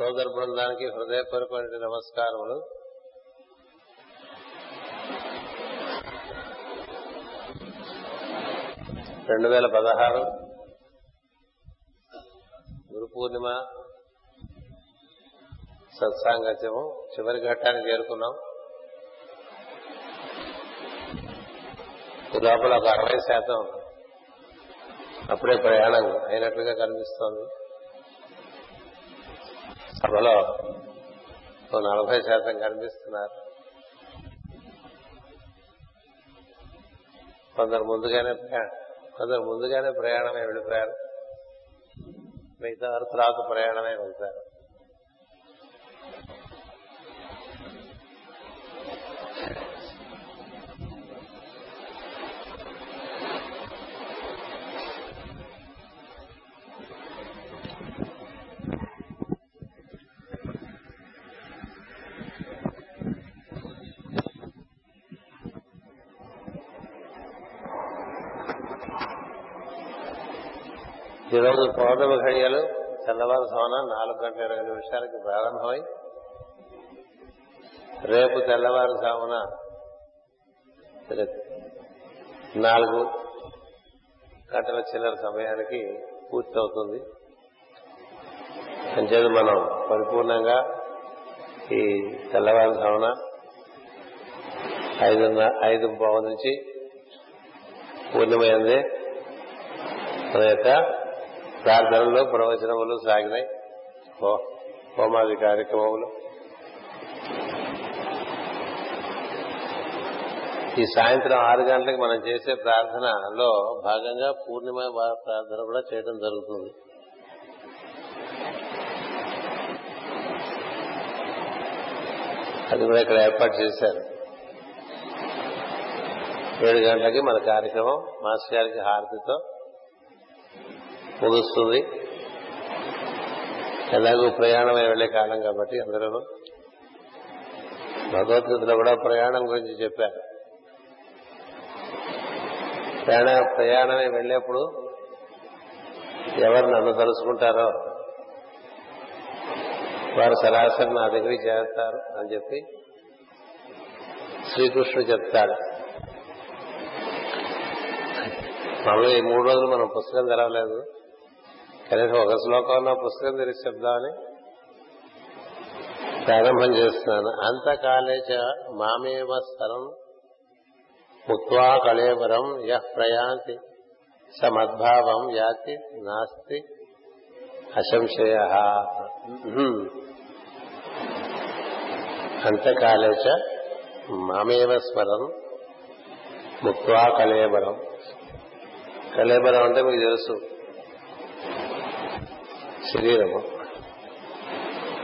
సోదర బృందానికి హృదయపూర్వకమైన నమస్కారములు. రెండు వేల పదహారు గురు పూర్ణిమ సత్సాంగత్యము. చివరి ఘట్టానికి చేరుకున్నాం. లోపల ఒక అరవై శాతం అప్పుడే ప్రయాణం అయినట్లుగా కనిపిస్తోంది. సభలో నలభై శాతం కనిపిస్తున్నారు. కొందరు ముందుగానే కొందరు ముందుగానే ప్రయాణమే వెళ్ళిపోయారు. మిగతా వారు తర్వాత ప్రయాణమే వెళ్తారు. పౌర్ణమి ఘడియలు తెల్లవారుజామున నాలుగు గంటల ఇరవై నిమిషాలకి ప్రారంభమై రేపు తెల్లవారుజామున నాలుగు గంటల చిల్లర సమయానికి పూర్తవుతుంది. అంచేది మనం పరిపూర్ణంగా ఈ తెల్లవారుజామున ఐదు ఐదు పావు నుంచి పూర్ణమైంది మన యొక్క ప్రార్థనలు ప్రవచనములు సాగినాయి. హోమాది కార్యక్రమములు. ఈ సాయంత్రం ఆరు గంటలకు మనం చేసే ప్రార్థనలో భాగంగా పూర్ణిమ ప్రార్థన కూడా చేయడం జరుగుతుంది. అది కూడా ఇక్కడ ఏర్పాటు చేశారు. ఏడు గంటలకి మన కార్యక్రమం మాస్టర్ గారికి హారతితో ముగుస్తుంది ఎలాగో ప్రయాణమై వెళ్ళే కాలం కాబట్టి అందరూ భగవద్గీతలో కూడా ప్రయాణం గురించి చెప్పారు. ప్రయాణ ప్రయాణమై వెళ్ళేప్పుడు ఎవరు నన్ను తలుసుకుంటారో వారు సరాసరి నా దగ్గరికి చేస్తారు అని చెప్పి శ్రీకృష్ణుడు చెప్తాడు. మామూలుగా ఈ మూడు రోజులు మనం పుస్తకం తెరవలేదు. కనీసం ఒక శ్లోకంలో పుస్తకం తెరిచి చెప్దామని ప్రారంభం చేస్తున్నాను. అంతకాలే చ మామేవ స్థలం ముక్వా కళేవరం యహ్ ప్రయాంతి స మద్భావం యాతి నాస్తి అసంశయ. అంతకాలే చ మామేవ స్మరం ముక్వా కళేవరం. కళేబరం అంటే మీకు తెలుసు. శరీరము.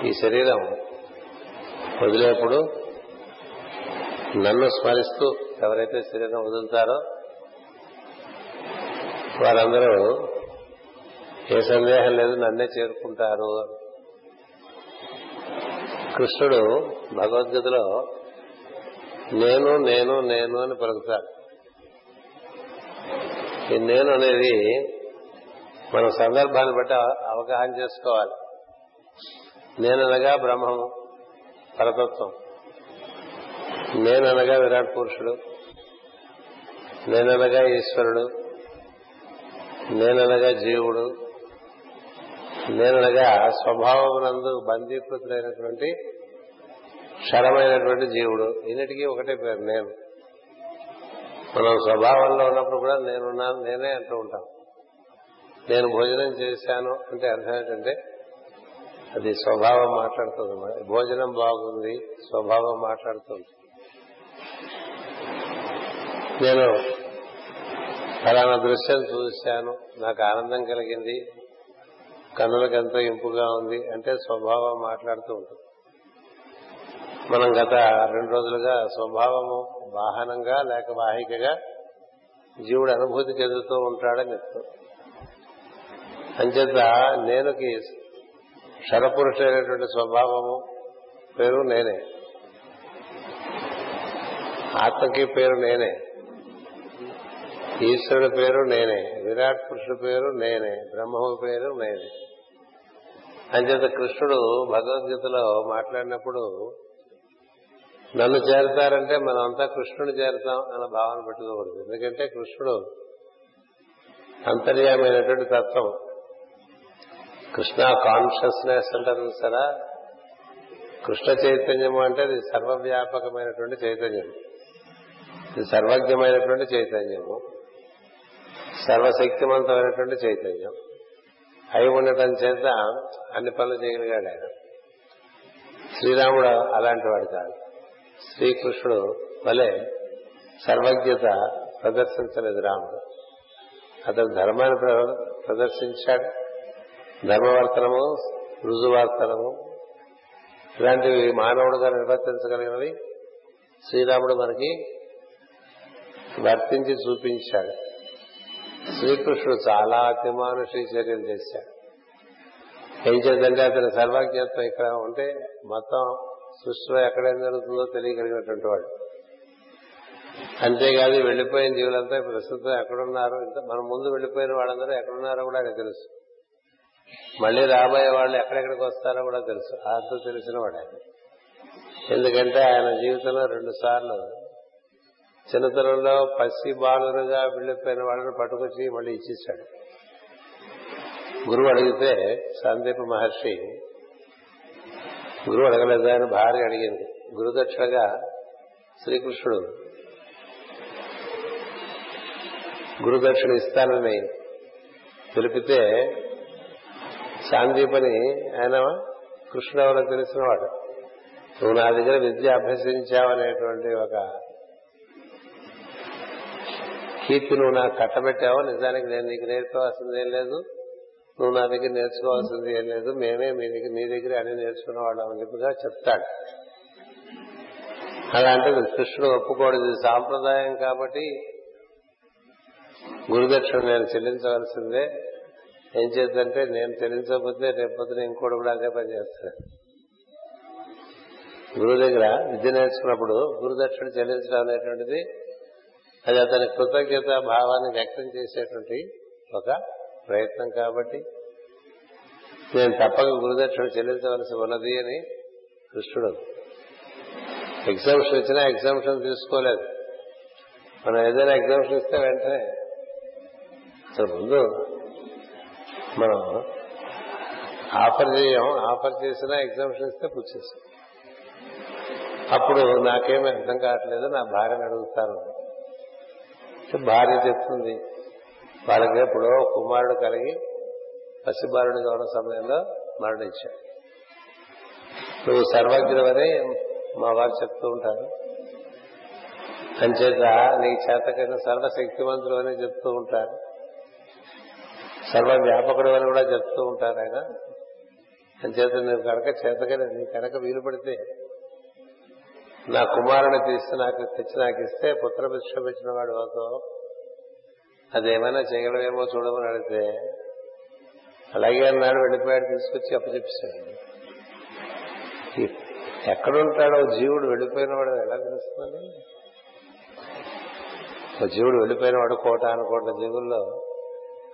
ఈ శరీరం వదిలేప్పుడు నన్ను స్మరిస్తూ ఎవరైతే శరీరం వదులుతారో వారందరూ ఏ సందేహం లేదు నన్నే చేరుకుంటారు. కృష్ణుడు భగవద్గీతలో నేను నేను నేను అని పలుకుతాడు. ఈ నేను అనేది మనం సందర్భాన్ని బట్టి అవగాహన చేసుకోవాలి. నేననగా బ్రహ్మము పరతత్వం. నేననగా విరాట్ పురుషుడు. నేననగా ఈశ్వరుడు. నేననగా జీవుడు. నేననగా స్వభావమునందు బందీకృతులైనటువంటి క్షరమైనటువంటి జీవుడు. ఇన్నిటికీ ఒకటే పేరు నేను. మనం స్వభావంలో ఉన్నప్పుడు కూడా నేనున్నాను నేనే అంటూ ఉంటాం. నేను భోజనం చేశాను అంటే అర్థం ఏంటంటే అది స్వభావం మాట్లాడుతుంది భోజనం బాగుంది స్వభావం మాట్లాడుతుంది. నేను ఫలానా దృశ్యం చూశాను నాకు ఆనందం కలిగింది కన్నులకు ఎంతో ఇంపుగా ఉంది అంటే స్వభావం మాట్లాడుతూ ఉంటుంది. మనం గత రెండు రోజులుగా స్వభావము వాహనంగా లేక వాహికగా జీవుడు అనుభూతి చెందుతూ ఉంటాడని చెప్తాం. అంచేత నేనుకి క్షరపురుషుడైనటువంటి స్వభావము పేరు నేనే. ఆత్మకి పేరు నేనే. ఈశ్వరుడి పేరు నేనే. విరాట్ పురుషుడి పేరు నేనే. బ్రహ్మము పేరు నేనే. అంచేత కృష్ణుడు భగవద్గీతలో మాట్లాడినప్పుడు నన్ను చేరతారంటే మనం అంతా కృష్ణుని చేరతాం అన్న భావన పెట్టుకోకూడదు. ఎందుకంటే కృష్ణుడు అంతర్యామైనటువంటి తత్వం. కృష్ణ కాన్షియస్నెస్ అంటారు సరా? కృష్ణ చైతన్యము అంటే అది సర్వవ్యాపకమైనటువంటి చైతన్యం. ఇది సర్వజ్ఞమైనటువంటి చైతన్యము. సర్వశక్తివంతమైనటువంటి చైతన్యం. అయి ఉండటం చేత అన్ని పనులు చేయగలిగాడు ఆయన. శ్రీరాముడు అలాంటి వాడు కాదు. శ్రీకృష్ణుడు వలె సర్వజ్ఞత ప్రదర్శించలేదు రాముడు. అతను ధర్మాన్ని ప్రదర్శించాడు. ధర్మవర్తనము రుజువర్తనము ఇలాంటివి మానవుడుగా నిర్వర్తించగలిగినవి. శ్రీరాముడు మనకి వర్తించి చూపించాడు. శ్రీకృష్ణుడు చాలా అతిమానుషి చర్యలు చేశాడు. ఏం చేద్దంటే అతని సర్వజ్ఞత్వం ఇక్కడ ఉంటే మొత్తం సృష్టిలో ఎక్కడేం జరుగుతుందో తెలియగలిగినటువంటి వాడు. అంతేకాదు వెళ్ళిపోయిన జీవులంతా ప్రస్తుతం ఎక్కడున్నారు మన ముందు వెళ్ళిపోయిన వాళ్ళందరూ ఎక్కడున్నారో కూడా ఆయన తెలుసు. మళ్ళీ రాబోయే వాళ్ళు ఎక్కడెక్కడికి వస్తారో కూడా తెలుసు. అంత తెలిసిన వాడే. ఎందుకంటే ఆయన జీవితంలో రెండు సార్లు చిన్నతనంలో పసి బాలురుగా వెళ్ళిపోయిన వాళ్ళని పట్టుకొచ్చి మళ్ళీ ఇచ్చేశాడు. గురువు అడిగితే సందీప మహర్షి గురువు అడగలేదు? ఆయన భార్య అడిగింది. గురుదక్షిణగా శ్రీకృష్ణుడు గురుదక్షిణ ఇస్తానని తెలిపితే శాందీపని ఆయన కృష్ణుడు ఎవరో తెలిసినవాడు. నువ్వు నా దగ్గర విద్య అభ్యసించావనేటువంటి ఒక కీర్తి నువ్వు నాకు కట్టబెట్టావు నిజానికి నేను నీకు నేర్చుకోవాల్సింది ఏం లేదు. నువ్వు నా దగ్గర నేర్చుకోవాల్సింది ఏం లేదు. మేమే మీ దగ్గర నీ దగ్గర అన్ని నేర్చుకున్న వాళ్ళం అని చెప్పిగా చెప్తాడు. అలా అంటే కృష్ణుడు ఒప్పుకోడు. ఇది సాంప్రదాయం కాబట్టి గురుదక్షిణ నేను చెల్లించవలసిందే. ఏం చేద్దంటే నేను చెల్లించకపోతే రేపొద్దున ఇంకోటి కూడా అదే పని చేస్తాడు. గురువు దగ్గర విద్య నేర్చుకున్నప్పుడు గురుదక్షిణ చెల్లించడం అనేటువంటిది అది అతని కృతజ్ఞత భావాన్ని వ్యక్తం చేసేటువంటి ఒక ప్రయత్నం కాబట్టి నేను తప్పక గురుదక్షిణ చెల్లించవలసి ఉన్నది అని కృష్ణుడు ఎగ్జామ్షన్ ఇచ్చినా ఎగ్జామ్షన్ తీసుకోలేదు. మనం ఏదైనా ఎగ్జామ్షన్ ఇస్తే వెంటనే అసలు ముందు మనం ఆఫర్ చేయం ఆఫర్ చేసినా ఎగ్జామ్షన్ ఇస్తే పుచ్చేసాం అప్పుడు నాకేమీ అర్థం కావట్లేదు నా భార్యను అడుగుతాను. భార్య చెప్తుంది వాళ్ళకి ఎప్పుడో కుమారుడు కలిగి పసిబాలుడిగా ఉన్న సమయంలో మరణించాడు నువ్వు సర్వజ్ఞుడవని మా వారు చెప్తూ ఉంటారు. అంచేత నీకు చేతకైన సర్వశక్తివంతులు అని చెప్తూ ఉంటారు. సర్వవ్యాపకుడు అని కూడా చెప్తూ ఉంటారు ఆయన. అంచేత నువ్వు కనుక చేతగా నీ కనుక వీలు పడితే నా కుమారుని తీసి నాకు తెచ్చి నాకు ఇస్తే పుత్ర ఇచ్చిన వాడు అవుతావు అదేమైనా చేయడమేమో చూడమని అడిగితే అలాగే అన్నాడు వెళ్ళిపోయాడు తీసుకొచ్చి అప్పచెప్పాడు ఎక్కడుంటాడో జీవుడు వెళ్ళిపోయిన వాడు ఎలా తెలుస్తుంది? జీవుడు వెళ్ళిపోయిన వాడు కోట అనుకోట జీవుల్లో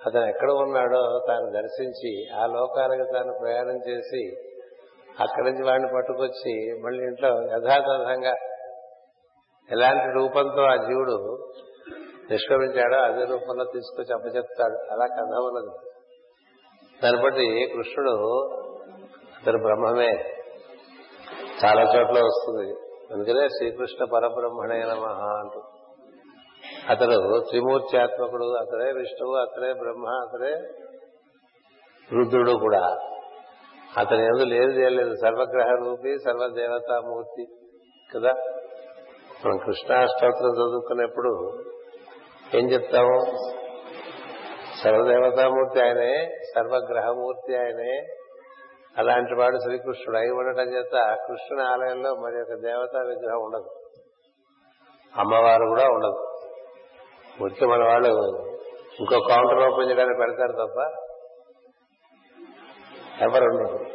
అతను ఎక్కడ ఉన్నాడో తాను దర్శించి ఆ లోకాలకు తాను ప్రయాణం చేసి అక్కడి నుంచి వాడిని పట్టుకొచ్చి మళ్ళీ ఇంట్లో యథాతథంగా ఎలాంటి రూపంతో ఆ జీవుడు నిష్క్రమించాడో అదే రూపంలో తీసుకొచ్చి అప్పచెప్తాడు. అలా కథ ఉన్నది. దాన్ని బట్టి కృష్ణుడు అతను బ్రహ్మమే. చాలా చోట్ల వస్తుంది. అందుకనే శ్రీకృష్ణ పరబ్రహ్మణే నమ అంటూ. అతడు త్రిమూర్త్యాత్మకుడు అతడే విష్ణువు అతడే బ్రహ్మ అతడే రుద్రుడు కూడా. అతని ఎందు లేదు చేయలేదు సర్వగ్రహ రూపి సర్వదేవతామూర్తి కదా? మనం కృష్ణాష్టోత్రం చదువుకున్నప్పుడు ఏం చెప్తాము? సర్వదేవతామూర్తి ఆయనే సర్వగ్రహమూర్తి ఆయనే. అలాంటి వాడు శ్రీకృష్ణుడు అయి ఉండటం చేత కృష్ణుని ఆలయంలో మరి ఒక దేవతా విగ్రహం ఉండదు. అమ్మవారు కూడా ఉండదు. ఉంటే మన వాళ్ళు ఇంకో కౌంటర్ ఓపెన్ చేయడానికి పెడతారు తప్ప ఎవరు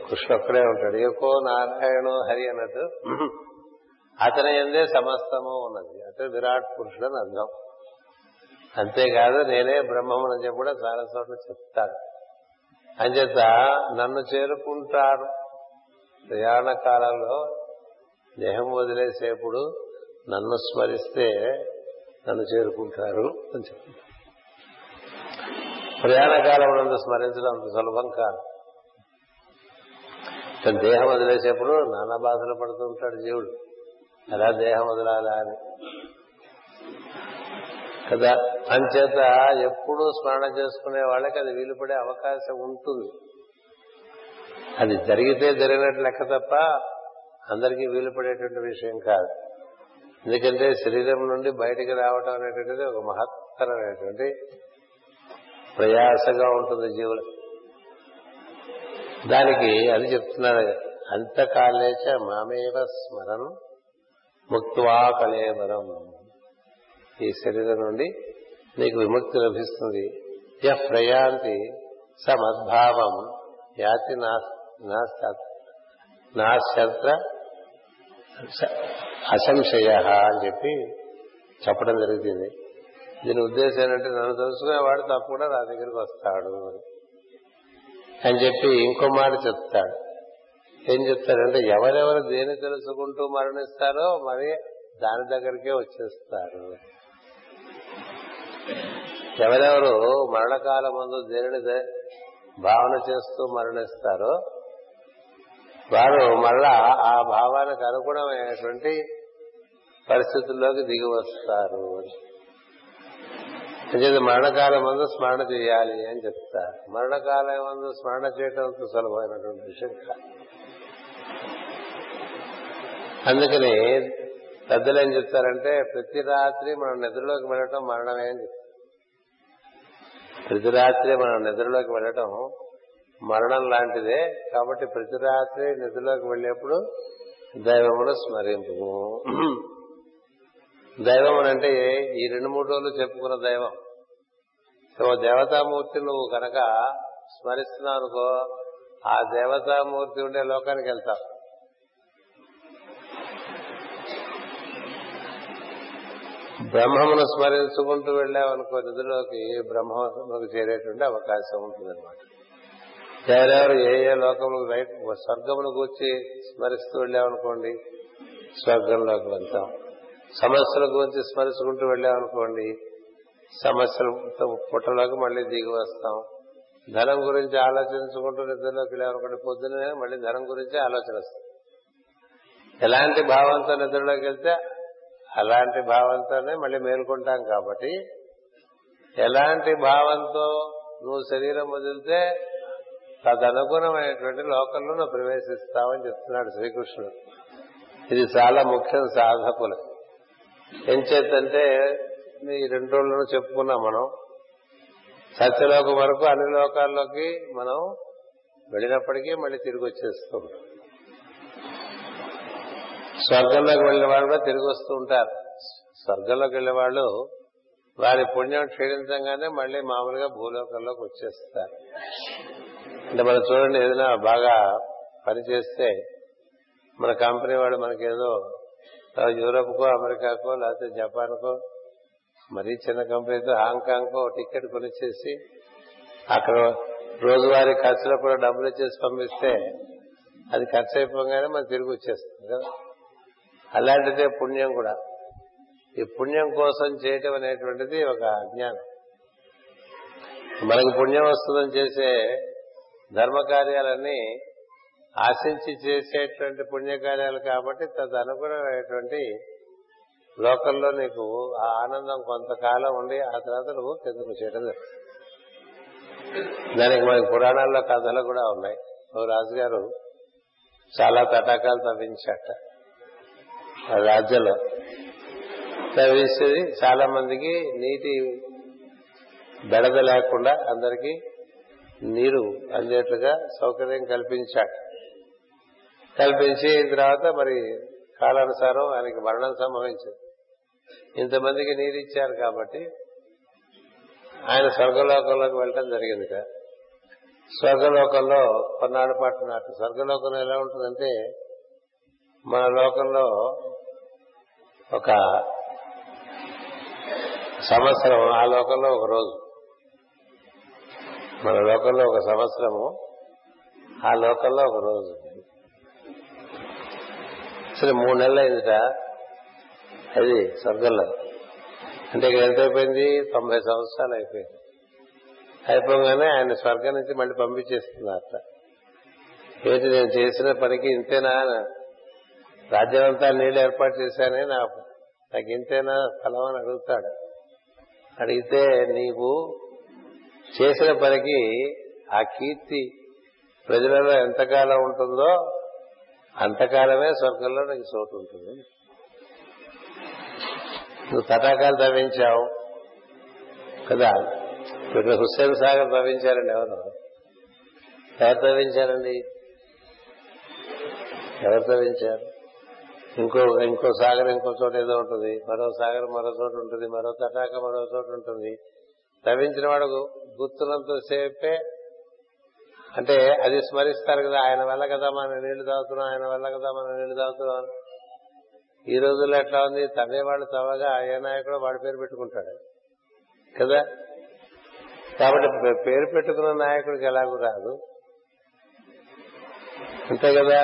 కృష్ణ ఒక్కడే ఉంటాడు. ఏకో నారాయణో హరి అన్నట్టు అతని ఎందే సమస్తము ఉన్నది. అతను విరాట్ పురుషుడు అని అర్థం. అంతేకాదు నేనే బ్రహ్మమునని చెప్పి కూడా చాలా చోట్ల చెప్తాడు అంచేత నన్ను చేరుకుంటారు. ప్రయాణ కాలంలో దేహం వదిలేసేప్పుడు నన్ను స్మరిస్తే నన్ను చేరుకుంటారు అని చెప్తున్నారు. ప్రయాణ కాలం నందు స్మరించడం అంత సులభం కాదు. తన దేహం వదిలేసేప్పుడు నానా బాధలు పడుతూ ఉంటాడు జీవుడు. అలా దేహం వదలాలా అని. కదా? అంచేత ఎప్పుడూ స్మరణ చేసుకునే వాళ్ళకి అది వీలుపడే అవకాశం ఉంటుంది. అది జరిగితే జరిగినట్టు లెక్క తప్ప అందరికీ వీలుపడేటువంటి విషయం కాదు. ఎందుకంటే శరీరం నుండి బయటికి రావటం అనేటువంటిది ఒక మహత్తరమైనటువంటి ప్రయాసగా ఉంటుంది జీవులు. దానికి అది చెప్తున్నాడు. అంతకాలేచ మామేవ స్మరణ ముక్వా కలేవరం. ఈ శరీరం నుండి నీకు విముక్తి లభిస్తుంది. య ప్రయాంతి సమద్భావం యాతి నాశత్ర అసంశయ అని చెప్పి చెప్పడం జరుగుతుంది. దీని ఉద్దేశం ఏంటంటే నన్ను తెలుసుకునేవాడు తప్పకుండా నా దగ్గరికి వస్తాడు అని. చెప్పి ఇంకో మాట చెప్తాడు. ఏం చెప్తాడంటే ఎవరెవరు దేని తెలుసుకుంటూ మరణిస్తారో మరి దాని దగ్గరికే వచ్చేస్తారు. ఎవరెవరు మరణకాలం ముందు దేనిని భావన చేస్తూ మరణిస్తారో వారు మళ్ళా ఆ భావానికి అనుగుణమైనటువంటి పరిస్థితుల్లోకి దిగి వస్తారు. అంటే మరణకాలం ముందు స్మరణ చేయాలి అని చెప్తారు. మరణకాలం ముందు స్మరణ చేయటం అంత సులభమైనటువంటి విషయం కాదు. అందుకని పెద్దలు ఏం చెప్తారంటే ప్రతి రాత్రి మనం నిద్రలోకి వెళ్ళటం మరణమే అని చెప్తారు. ప్రతి రాత్రి మనం నిద్రలోకి వెళ్ళటం మరణం లాంటిదే. కాబట్టి ప్రతి రాత్రి నిధులోకి వెళ్ళేప్పుడు దైవమును స్మరింపు దైవం అంటే ఈ రెండు మూడు రోజులు చెప్పుకున్న దైవం. ఓ దేవతామూర్తి నువ్వు కనుక స్మరిస్తున్నావు అనుకో ఆ దేవతామూర్తి ఉండే లోకానికి వెళ్తావు. బ్రహ్మమును స్మరించుకుంటూ వెళ్ళావనుకో నిధిలోకి బ్రహ్మకు చేరేటువంటి అవకాశం ఉంటుంది అనమాట ఎవరెవరు ఏ ఏ లోకములకు బయట స్వర్గమును కూర్చి స్మరిస్తూ వెళ్ళామనుకోండి స్వర్గంలోకి వెళ్తాం. సమస్యల గురించి స్మరించుకుంటూ వెళ్ళామనుకోండి సమస్యలు పుట్టలోకి మళ్ళీ దిగి వస్తాం. ధనం గురించి ఆలోచించుకుంటూ నిద్రలోకి వెళ్ళామనుకోండి పొద్దునే మళ్ళీ ధనం గురించి ఆలోచన వస్తాం ఎలాంటి భావంతో నిద్రలోకి వెళ్తే అలాంటి భావంతోనే మళ్ళీ మేలుకుంటాం కాబట్టి ఎలాంటి భావంతో నువ్వు శరీరం వదిలితే తదనుగుణమైనటువంటి లోకంలో నువ్వు ప్రవేశిస్తావని చెప్తున్నాడు శ్రీకృష్ణుడు. ఇది చాలా ముఖ్యం సాధకులు. ఏం చేతంటే ఈ రెండు రోజులను చెప్పుకున్నాం మనం. సత్యలోకం వరకు అన్ని లోకాల్లోకి మనం వెళ్ళినప్పటికీ మళ్ళీ తిరిగి వచ్చేస్తూ. ఉంటాం స్వర్గంలోకి వెళ్ళిన వాళ్ళు కూడా తిరిగి వస్తూ ఉంటారు. స్వర్గంలోకి వెళ్ళే వాళ్ళు వారి పుణ్యం క్షీణించగానే మళ్ళీ మామూలుగా భూలోకంలోకి వచ్చేస్తారు. అంటే మనం చూడండి ఏదైనా బాగా పనిచేస్తే మన కంపెనీ వాడు మనకేదో యూరోప్కో అమెరికాకో లేకపోతే జపాన్కో మరీ చిన్న కంపెనీతో హాంకాంగ్కో టికెట్ కొనిచ్చేసి అక్కడ రోజువారీ ఖర్చులో కూడా డబ్బులు ఇచ్చేసి పంపిస్తే అది ఖర్చు అయిపోగానే మనం తిరిగి వచ్చేస్తుంది కదా. అలాంటిదే పుణ్యం కూడా. ఈ పుణ్యం కోసం చేయటం అనేటువంటిది ఒక అజ్ఞానం మనకు పుణ్యం వస్తుందని చేసే ధర్మ కార్యాలన్నీ ఆశించి చేసేటువంటి పుణ్యకార్యాలు కాబట్టి తదనుగుణమైనటువంటి లోకల్లో నీకు ఆ ఆనందం కొంతకాలం ఉండి ఆ తర్వాత నువ్వు కిందకు చేయడం దానికి మనకి పురాణాల్లో కథలు కూడా ఉన్నాయి. ఓ రాజుగారు చాలా తటాకాలు తవ్వించాట ఆ రాజ్యంలో తవ్వించేది చాలా మందికి నీటి బెడద లేకుండా అందరికీ నీరు అందేట్లుగా సౌకర్యం కల్పించాడు కల్పించి తర్వాత మరి కాలానుసారం ఆయనకి మరణం సంభవించింది. ఇంతమందికి నీరు ఇచ్చారు కాబట్టి ఆయన స్వర్గలోకంలోకి వెళ్ళటం జరిగింది స్వర్గలోకంలో కొన్నాళ్ళ పాటు నాటి స్వర్గలోకంలో ఎలా ఉంటుందంటే మన లోకంలో ఒక సంవత్సరం ఆ లోకంలో ఒక రోజు. మన లోకంలో ఒక సంవత్సరము ఆ లోకంలో ఒక రోజు. సరే మూడు నెలలు అయిందిట. అది స్వర్గంలో. అంటే ఇక్కడ ఎంత అయిపోయింది? తొంభై సంవత్సరాలు అయిపోయింది. అయిపోగానే ఆయన స్వర్గం నుంచి మళ్ళీ పంపించేస్తున్నారట. ఏంటి నేను చేసిన పనికి ఇంతేనా? రాజ్యం అంతా నీళ్ళు ఏర్పాటు చేశానే నా నాకు ఇంతేనా? స్థలం అని అడుగుతాడు. అడిగితే నీవు చేసిన పనికి ఆ కీర్తి ప్రజలలో ఎంతకాలం ఉంటుందో అంతకాలమే స్వర్గంలో నీకు చోటు ఉంటుంది. నువ్వు తటాకాలు తవ్వించావు కదా? ఇక్కడ హుస్సేన్ సాగర్ తవ్వించారండి ఎవరు? ఎవరు తవ్వించారండి? ఎవరు తవ్వించారు? ఇంకో ఇంకో సాగర్ ఇంకో చోట ఏదో ఉంటుంది. మరో సాగర్ మరో చోట ఉంటుంది. మరో తటాక మరో చోట ఉంటుంది. తవ్వించిన వాడు గుర్తున్నంత సేపే. అంటే అది స్మరిస్తారు కదా ఆయన వల్ల కదా మనం నీళ్ళు తాగుతున్నాం ఆయన వల్ల కదా మనం నీళ్ళు తాగుతున్నాం ఈ రోజుల్లో ఎట్లా ఉంది? తవ్వేవాడు తవ్వగా ఏ నాయకుడు వాడి పేరు పెట్టుకుంటాడు. కదా? కాబట్టి పేరు పెట్టుకున్న నాయకుడికి ఎలాగూ రాదు. అంతే కదా?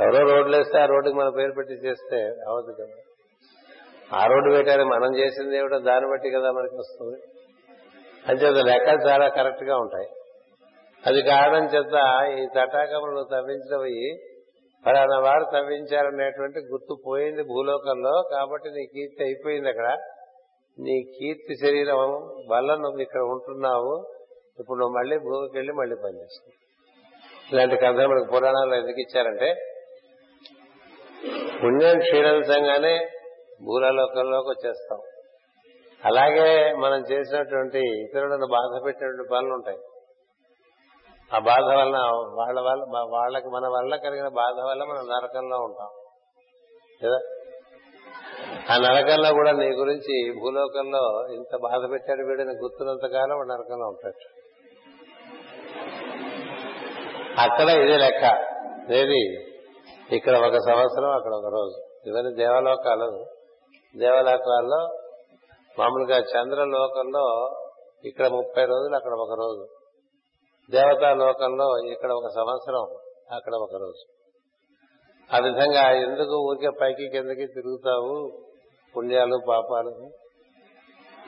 ఎవరో రోడ్లు వేస్తే ఆ రోడ్డుకి మన పేరు పెట్టి చేస్తే అవ్వదు కదా. ఆ రోడ్డు పెట్టారు మనం చేసింది ఏమిటో దాన్ని బట్టి కదా మనకి వస్తుంది. అంచేత లెక్కలు చాలా కరెక్ట్గా ఉంటాయి. అది కారణం చేత ఈ తటాకములు తవ్వించినవి ఫలానా వారు తవ్వించారనేటువంటి గుర్తు పోయింది భూలోకంలో. కాబట్టి నీ కీర్తి అయిపోయింది అక్కడ. నీ కీర్తి శరీరం వల్ల నువ్వు ఇక్కడ ఉంటున్నావు. ఇప్పుడు నువ్వు మళ్ళీ భూమికి వెళ్ళి మళ్ళీ పనిచేస్తావు ఇలాంటి కథ మనకు పురాణాలు ఎందుకు ఇచ్చారంటే పుణ్యం క్షీణించంగానే భూలలోకంలోకి వచ్చేస్తాం. అలాగే మనం చేసినటువంటి ఇతరులను బాధ పెట్టినటువంటి పనులు ఉంటాయి. ఆ బాధ వలన వాళ్ళ వల్ల వాళ్ళకి మన వల్ల కలిగిన బాధ వల్ల మనం నరకంలో ఉంటాం. కదా ఆ నరకంలో కూడా నీ గురించి భూలోకంలో ఇంత బాధ పెట్టాడు వీడిని గుర్తున్నంతకాలం నరకంలో ఉంటాడు. అక్కడ ఇదే లెక్క. ఏది? ఇక్కడ ఒక సంవత్సరం అక్కడ ఒక రోజు. ఇవన్నీ దేవలోకాలు. దేవలోకాల్లో మామూలుగా చంద్రలోకంలో ఇక్కడ ముప్పై రోజులు అక్కడ ఒక రోజు. దేవతా లోకంలో ఇక్కడ ఒక సంవత్సరం అక్కడ ఒక రోజు. ఆ విధంగా ఎందుకు ఊరికే పైకి కిందకి తిరుగుతావు? పుణ్యాలు పాపాలు.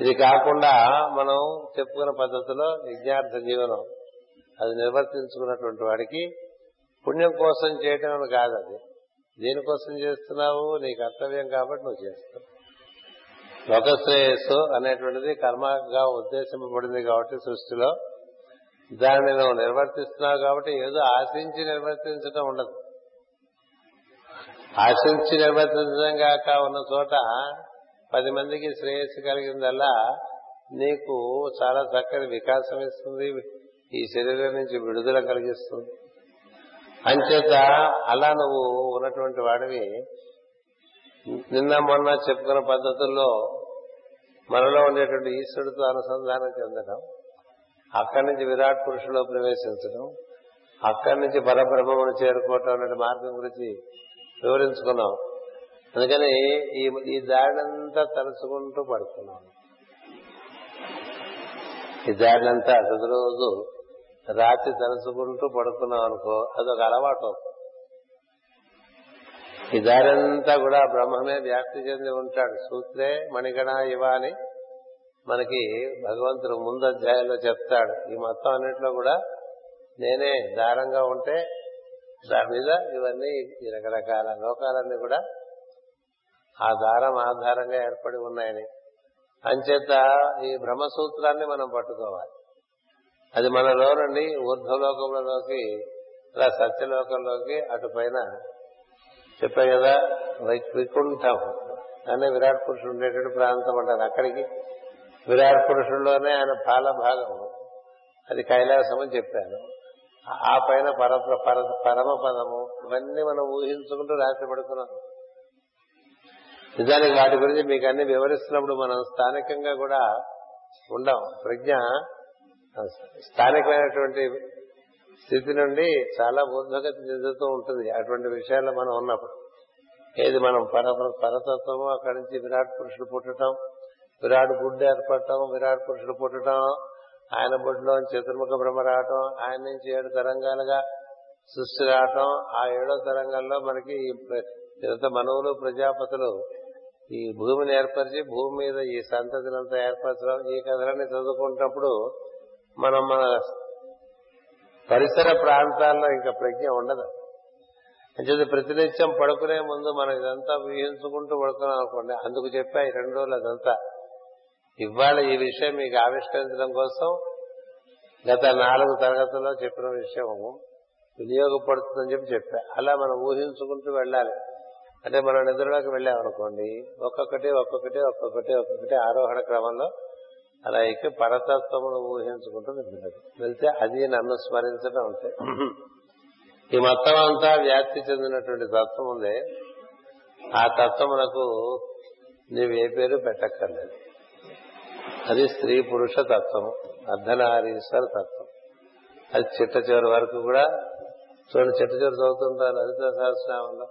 ఇది కాకుండా మనం చెప్పుకున్న పద్ధతిలో విజ్ఞార్థ జీవనం. అది నిర్వర్తించుకున్నటువంటి వాడికి పుణ్యం కోసం చేయటం కాదు అది. దేనికోసం చేస్తున్నావు? నీ కర్తవ్యం కాబట్టి నువ్వు చేస్తావు లోకశ్రేయస్సు అనేటువంటిది కర్మగా ఉద్దేశింపబడింది కాబట్టి సృష్టిలో. దాన్ని నువ్వు నిర్వర్తిస్తున్నావు కాబట్టి ఏదో ఆశించి నిర్వర్తించడం ఉండదు. ఆశించి నిర్వర్తించడం కాక ఉన్న చోట పది మందికి శ్రేయస్సు కలిగిందల్లా నీకు చాలా చక్కని వికాసం ఇస్తుంది. ఈ శరీరం నుంచి విడుదల కలిగిస్తుంది. అంచేత అలా నువ్వు ఉన్నటువంటి వాడివి నిన్న మొన్న చెప్పుకున్న పద్ధతుల్లో మనలో ఉండేటువంటి ఈశ్వరుడితో అనుసంధానం చెందడం అక్కడి నుంచి విరాట్ పురుషులో ప్రవేశించడం అక్కడి నుంచి పరబ్రహ్మను చేరుకోవటం అనే మార్గం గురించి వివరించుకున్నాం. అందుకని ఈ ఈ దారినంతా తలుచుకుంటూ పడుతున్నాం ఈ దారినంతా ప్రతిరోజు రాత్రి తలుచుకుంటూ పడుకున్నాం అనుకో అదొక అలవాటు. ఈ దారంతా కూడా బ్రహ్మమే వ్యాప్తి చెంది ఉంటాడు. సూత్రే మణిగణ ఇవ అని మనకి భగవంతుడు ముందు అధ్యాయంలో చెప్తాడు. ఈ మొత్తం అన్నింటిలో కూడా నేనే దారంగా ఉంటే దాని మీద ఇవన్నీ ఈ రకరకాల లోకాలన్నీ కూడా ఆ దారం ఆధారంగా ఏర్పడి ఉన్నాయని. అంచేత ఈ బ్రహ్మసూత్రాన్ని మనం పట్టుకోవాలి. అది మనలో నుండి ఊర్ధ్వలోకంలోకి ఇలా సత్యలోకంలోకి అటు పైన చెప్పా కదా వైకుంఠం. అనే విరాట్ పురుషుడు ఉండేటువంటి ప్రాంతం అంటారు. అక్కడికి విరాట్ పురుషుల్లోనే ఆయన పాల భాగం. అది కైలాసం అని చెప్పాను. ఆ పైన పర పరమ పదము ఇవన్నీ మనం ఊహించుకుంటూ రాత్రి పడుకున్నాం నిజానికి వాటి గురించి మీకు అన్ని వివరిస్తున్నప్పుడు మనం స్థానికంగా కూడా ఉండం. ప్రజ్ఞ స్థానికమైనటువంటి స్థితి నుండి చాలా బోధగతి చెందుతూ ఉంటుంది. అటువంటి విషయాల్లో మనం ఉన్నప్పుడు. ఏది మనం పర పరతత్వము అక్కడి నుంచి విరాట్ పురుషుడు పుట్టడం విరాట్ గుడ్డు ఏర్పడటం విరాట్ పురుషుడు పుట్టడం ఆయన బొడ్లో చతుర్ముఖ బ్రహ్మ రావటం ఆయన నుంచి ఏడు తరంగాలుగా సృష్టి రావటం ఆ ఏడో తరంగంలో మనకి ఈ ప్ర- ఇంత ప్రజాపతులు ఈ భూమిని ఏర్పరిచి భూమి మీద ఈ సంతతినంతా ఏర్పరచడం ఈ కథలన్నీ చదువుకుంటున్నప్పుడు మనం మన పరిసర ప్రాంతాల్లో ఇంకా ప్రజ్ఞ ఉండదు. అంటే ప్రతినిత్యం పడుకునే ముందు మనం ఇదంతా ఊహించుకుంటూ పడుకున్నాం అనుకోండి అందుకు చెప్పా ఈ రెండు రోజులు అదంతా. ఇవాళ ఈ విషయం మీకు ఆవిష్కరించడం కోసం గత నాలుగు తరగతుల్లో చెప్పిన విషయం. వినియోగపడుతుందని చెప్పి చెప్పా. అలా మనం ఊహించుకుంటూ వెళ్ళాలి. అంటే మనం నిద్రలోకి వెళ్ళామనుకోండి ఒక్కొక్కటి ఒక్కొక్కటి ఒక్కొక్కటి ఒక్కొక్కటి ఆరోహణ క్రమంలో అలా ఎక్కి పరతత్వమును ఊహించుకుంటూ నిద్రలోకి వెళ్తే అది నన్ను స్మరించడం అంతే. ఈ మొత్తం అంతా వ్యాప్తి చెందినటువంటి తత్వం ఉంది. ఆ తత్వమునకు నీవు ఏ పేరు పెట్టక్కర్లేదు. అది స్త్రీ పురుష తత్వం అర్ధనారీశ్వర తత్వం. అది చిట్ట చివరి వరకు కూడా చూడండి చిట్ట చివరి చదువుతుంటారు లలిత సహస్రనామంలో?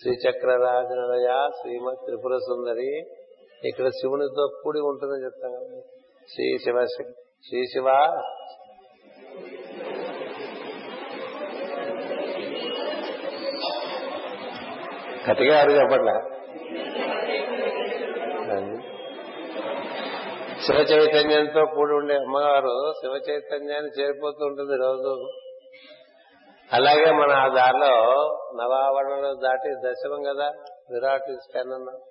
శ్రీచక్రరాజనయ శ్రీమ త్రిపుర సుందరి ఇక్కడ శివునితో కూడి ఉంటుందని చెప్తాం కదా. శ్రీ శివ శ్రీ శివ. గట్టిగా అడుగు చెప్పట్లా? శివ చైతన్యంతో కూడి ఉండే అమ్మగారు శివ చైతన్యాన్ని చేరిపోతూ ఉంటుంది రోజు. అలాగే మన ఆ దారిలో నవావరణలు దాటి దశమం కదా. విరాట్ స్టెన్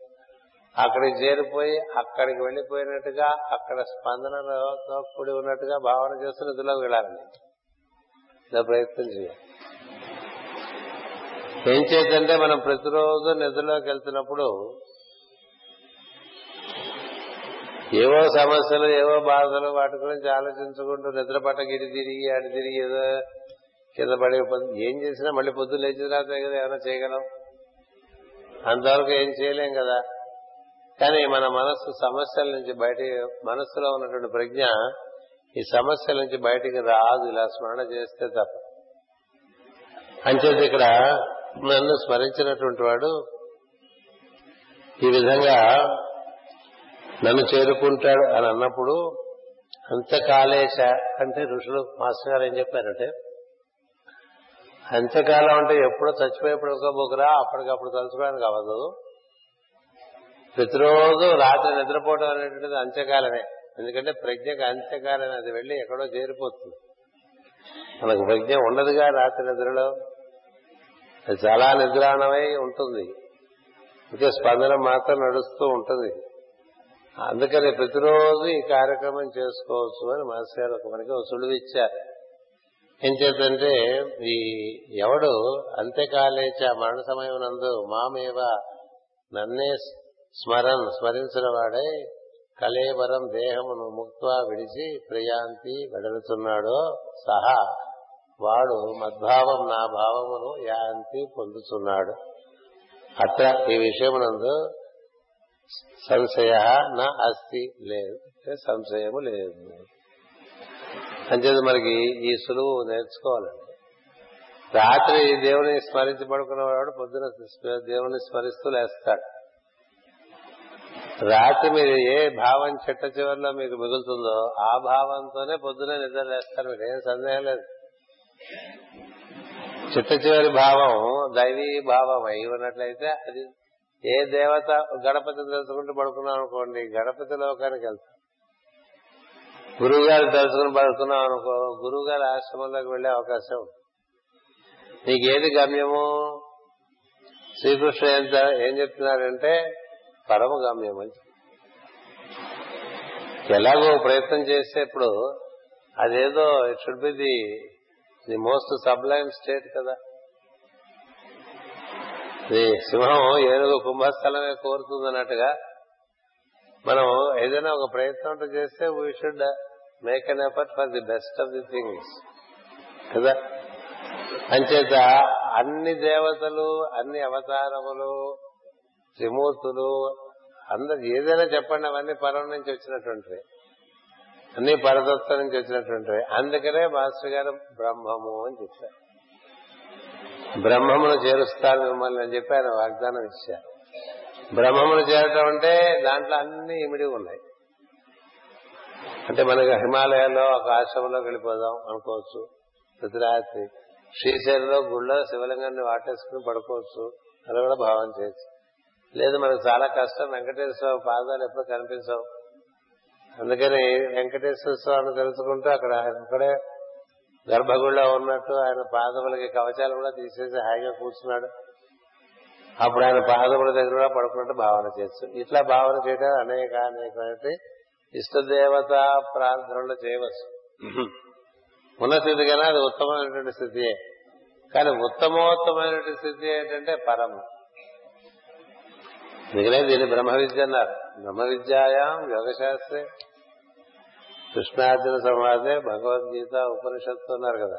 అక్కడికి చేరిపోయి అక్కడికి వెళ్ళిపోయినట్టుగా అక్కడ స్పందనలతో కూడి ఉన్నట్టుగా భావన చేస్తూ నిధులకు వెళ్ళాలండి ఇలా ప్రయత్నం చేయాలి. ఏం చేద్దంటే మనం ప్రతిరోజు నిధుల్లోకి వెళ్తున్నప్పుడు ఏవో సమస్యలు ఏవో బాధలు వాటి గురించి ఆలోచించుకుంటూ నిద్ర పట్టక ఇటు తిరిగి అటు తిరిగి ఏదో కింద పడి ఏం చేసినా మళ్ళీ పొద్దున్న లేచిన తర్వాత కదా ఏమైనా చేయగలం? అంతవరకు ఏం చేయలేం కదా. కానీ మన మనస్సు సమస్యల నుంచి బయట మనస్సులో ఉన్నటువంటి ప్రజ్ఞ ఈ సమస్యల నుంచి బయటికి రాదు. ఇలా స్మరణ చేస్తే తప్ప. అంచేది ఇక్కడ నన్ను స్మరించినటువంటి వాడు ఈ విధంగా నన్ను చేరుకుంటాడు అని అన్నప్పుడు అంతకాలేశ అంటే ఋషులు మాస్టర్ గారు ఏం చెప్పారంటే అంతకాలం అంటే ఎప్పుడో చచ్చిపోయేప్పుడు ఒక బొకరా అప్పటికప్పుడు తలుచుకోవడానికి అవ్వదు. ప్రతిరోజు రాత్రి నిద్రపోవడం అనేటువంటిది అంత్యకాలమే. ఎందుకంటే ప్రజ్ఞకు అంత్యకాలమే అది వెళ్ళి ఎక్కడో చేరిపోతుంది. మనకు ప్రజ్ఞ ఉండదుగా రాత్రి నిద్రలో. అది చాలా నిద్రాణమై ఉంటుంది. ఇంకా స్పందన మాత్రం నడుస్తూ ఉంటుంది. అందుకని ప్రతిరోజు ఈ కార్యక్రమం చేసుకోవచ్చు అని మాస్టర్ గారు ఒక మనకి ఒక సులువు ఇచ్చారు. ఏం చేద్దంటే ఈ ఎవడు అంత్యకాలేచ మరణ సమయం నందు మామేవ నన్నే స్మరన్ స్మరించిన వాడై కలేవరం దేహమును ముక్త్వా విడిచి ప్రయాంతి వెడలుతున్నాడో సహా వాడు మద్భావం నా భావమును యాంతి పొందుతున్నాడు అట్ట ఈ విషయమునందు సంశయ నా అస్తి లేదు సంశయము లేదు. అంచేది మనకి ఈ సులువు నేర్చుకోవాలండి రాత్రి దేవుని స్మరించి పడుకున్నవాడు పొద్దున దేవుని స్మరిస్తూ లేస్తాడు. రాత్రి మీరు ఏ భావం చిట్ట చివరిలో మీకు మిగులుతుందో ఆ భావంతోనే పొద్దునే నిద్ర లేస్తారు ఏం సందేహం లేదు. చిట్ట చివరి భావం దైవీ భావం అయి ఉన్నట్లయితే అది ఏ దేవత గణపతిని తెలుసుకుంటూ పడుకున్నాం అనుకోండి గణపతి లోకానికి వెళ్తాం. గురువు గారు తెలుసుకుని పడుకున్నాం అనుకో గురువు గారి ఆశ్రమంలోకి వెళ్ళే అవకాశం ఉంది. నీకేది గమ్యము? శ్రీకృష్ణ ఎంత ఏం చెప్తున్నారంటే పరమ గమ్యం అని ఎలాగో ప్రయత్నం చేసేప్పుడు అదేదో it should be the the most sublime state కదా. ఇది సింహం ఏనుగు కుంభస్థలమే కోరుతుంది అన్నట్టుగా మనం ఏదైనా ఒక ప్రయత్నం చేస్తే we should make an effort for the best of the things కదా. అంచేత అన్ని దేవతలు అన్ని అవతారములు త్రిమూర్తులు అందరు ఏదైనా చెప్పండి అవన్నీ పరం నుంచి వచ్చినటువంటివి. అన్ని పరతత్వం నుంచి వచ్చినటువంటివి. అందుకనే మాస్టర్ గారు బ్రహ్మము అని చెప్పారు. బ్రహ్మమును చేరుస్తారు మిమ్మల్ని అని చెప్పి ఆయన వాగ్దానం ఇచ్చారు. బ్రహ్మమును చేరటం అంటే దాంట్లో అన్ని ఇమిడి ఉన్నాయి. అంటే మనకి హిమాలయాల్లో ఒక ఆశ్రమంలోకి వెళ్ళిపోదాం అనుకోవచ్చు. ప్రతి రాత్రి శ్రీశైలంలో గుళ్ళో శివలింగాన్ని వాటేసుకుని పడుకోవచ్చు అని కూడా భావం చేయొచ్చు లేదు మనకు చాలా కష్టం. వెంకటేశ్వర పాదాలు ఎప్పుడు కనిపించవు. అందుకని వెంకటేశ్వర స్వామిని తెలుసుకుంటూ అక్కడ ఆయన అక్కడే గర్భగుడిలో ఉన్నట్టు ఆయన పాదములకి కవచాలు కూడా తీసేసి హాయిగా కూర్చున్నాడు. అప్పుడు ఆయన పాదముల దగ్గర కూడా పడుకున్నట్టు భావన చేయొచ్చు ఇట్లా భావన చేయడం అనేక అనేకమైన ఇష్టదేవత ప్రార్థనలు చేయవచ్చు. ఉన్న స్థితి కన్నా అది ఉత్తమమైనటువంటి స్థితియే. కానీ ఉత్తమోత్తమైనటువంటి స్థితి ఏంటంటే పరము. మిగిలిన దీన్ని బ్రహ్మ విద్య అన్నారు. బ్రహ్మ విద్యాయాం యోగశాస్త్రే. కృష్ణార్జున సంవాదే భగవద్గీత ఉపనిషత్తు అన్నారు కదా.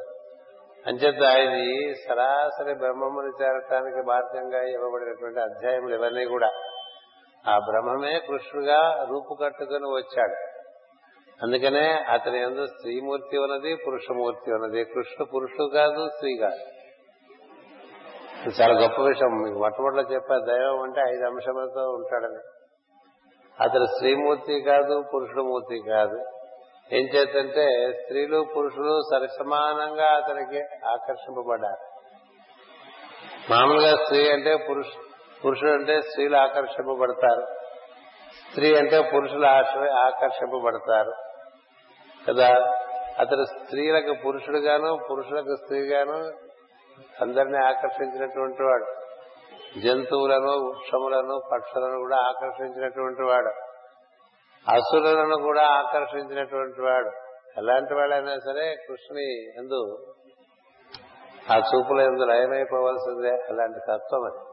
అంచేత ఇది సరాసరి బ్రహ్మముని చేరటానికి మార్గంగా ఇవ్వబడినటువంటి అధ్యాయములు ఇవన్నీ కూడా. ఆ బ్రహ్మమే కృష్ణుగా రూపుకట్టుకుని వచ్చాడు. అందుకనే అతని ఎందు స్త్రీమూర్తి ఉన్నది పురుషమూర్తి ఉన్నది. కృష్ణుడు పురుషుడు కాదు స్త్రీ కాదు. ఇది చాలా గొప్ప విషయం. మీకు మొట్టమొదటిలో చెప్పే దైవం అంటే ఐదు అంశములతో ఉంటాడని. అతను స్త్రీమూర్తి కాదు పురుషుడు మూర్తి కాదు. ఏం చేతంటే స్త్రీలు పురుషులు సరిసమానంగా అతనికి ఆకర్షింపబడ్డారు. మామూలుగా స్త్రీ అంటే పురుష పురుషుడు అంటే స్త్రీలు ఆకర్షింపబడతారు. స్త్రీ అంటే పురుషులు ఆకర్షింపబడతారు. కదా? అతను స్త్రీలకు పురుషుడుగాను పురుషులకు స్త్రీగాను అందరినీ ఆకర్షించినటువంటి వాడు. జంతువులను వృక్షములను పక్షులను కూడా ఆకర్షించినటువంటి వాడు. అసురులను కూడా ఆకర్షించినటువంటి వాడు. ఎలాంటి వాళ్ళైనా సరే కృష్ణుని ఎందు ఆ చూపుల ఎందు లయమైపోవలసిందే. అలాంటి తత్వం అది.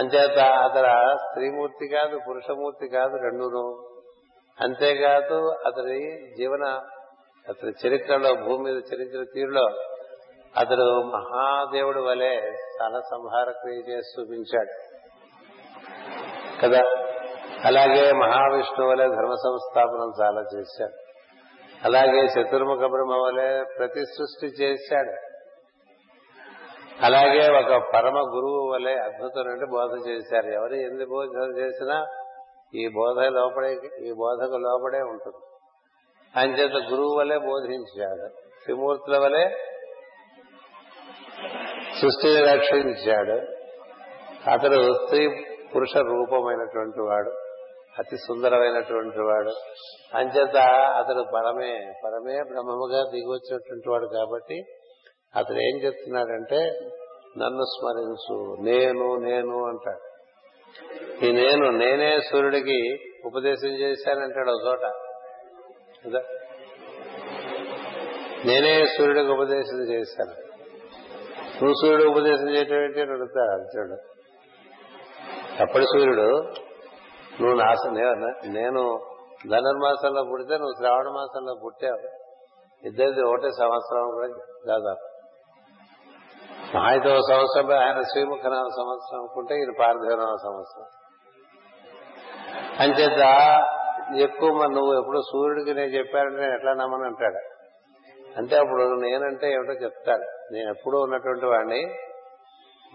అంచేత అతడు స్త్రీమూర్తి కాదు పురుషమూర్తి కాదు రెండును. అంతేకాదు అతని జీవన అతని చరిత్రలో భూమి మీద చరించిన తీరులో అతడు మహాదేవుడు వలె స్థల సంహార క్రియ చేసి చూపించాడు. కదా? అలాగే మహావిష్ణువు వలె ధర్మ సంస్థాపనం చాలా చేశాడు. అలాగే చతుర్ముఖ బ్రహ్మ వలె ప్రతి సృష్టి చేశాడు. అలాగే ఒక పరమ గురువు వలె అద్భుతమైన బోధ చేశారు. ఎవరు ఎన్ని బోధన చేసినా ఈ బోధ లోపడే ఈ బోధకు లోపడే ఉంటుంది. అంచేత గురువు వలె బోధించాడు. త్రిమూర్తుల వలె సృష్టిని రక్షించాడు. అతడు స్త్రీ పురుష రూపమైనటువంటి వాడు అతి సుందరమైనటువంటి వాడు. అంచేత అతడు పరమే పరమే బ్రహ్మముగా దిగివచ్చినటువంటి వాడు కాబట్టి అతడు ఏం చెప్తున్నాడంటే నన్ను స్మరించు నేను నేను అంటాడు. ఈ నేను నేనే సూర్యుడికి ఉపదేశం చేశానంటాడు ఒక చోట. నేనే సూర్యుడికి ఉపదేశం చేశాను. సూర్యుడు ఉపదేశం చేయటం ఏంటి అని అడుగుతా అర్జునుడు అప్పటి సూర్యుడు నువ్వు నాశ నేను ధనుర్మాసంలో పుడితే నువ్వు శ్రావణ మాసంలో పుట్టావు. ఇద్దరిది ఒకటే సంవత్సరం కూడా దాదాపు. మహాయితో సంవత్సరం ఆయన శ్రీముఖనామ సంవత్సరం అనుకుంటే ఇది పార్థివనామ సంవత్సరం. అంచేత ఎక్కువ మరి నువ్వు ఎప్పుడు సూర్యుడికి నేను చెప్పానంటే నేను ఎట్లా నమ్మని అంటాడు. అంటే అప్పుడు నేనంటే ఏమిటో చెప్తాడు. నేను ఎప్పుడూ ఉన్నటువంటి వాడిని.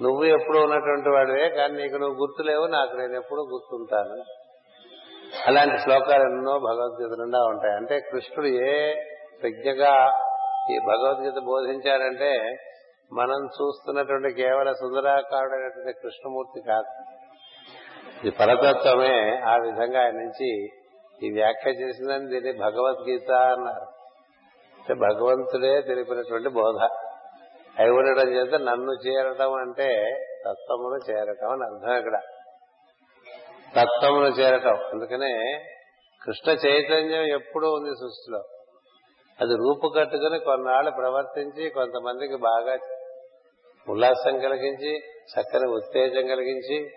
నువ్వు ఎప్పుడు ఉన్నటువంటి వాడివే కానీ నీకు నువ్వు గుర్తులేవు నాకు నేను ఎప్పుడూ గుర్తుంటాను. అలాంటి శ్లోకాలు ఎన్నో భగవద్గీత నిండా ఉంటాయి. అంటే కృష్ణుడు ఏ ప్రజ్ఞగా ఈ భగవద్గీత బోధించారంటే మనం చూస్తున్నటువంటి కేవల సుందరాకారుడైనటువంటి కృష్ణమూర్తి కాదు. ఇది పరతత్వమే ఆ విధంగా ఆయన నుంచి ఈ వ్యాఖ్య చేసిందని దీన్ని భగవద్గీత అన్నారు. అంటే భగవంతుడే తెలిపినటువంటి బోధ. అయి ఉండడం చేత నన్ను చేరటం అంటే తత్వమును చేరటం అని అర్థం ఇక్కడ. తత్వమును చేరటం. అందుకనే కృష్ణ చైతన్యం ఎప్పుడూ ఉంది సృష్టిలో. అది రూపు కట్టుకుని కొన్నాళ్ళు ప్రవర్తించి కొంతమందికి బాగా ఉల్లాసం కలిగించి చక్కని ఉత్తేజం కలిగించి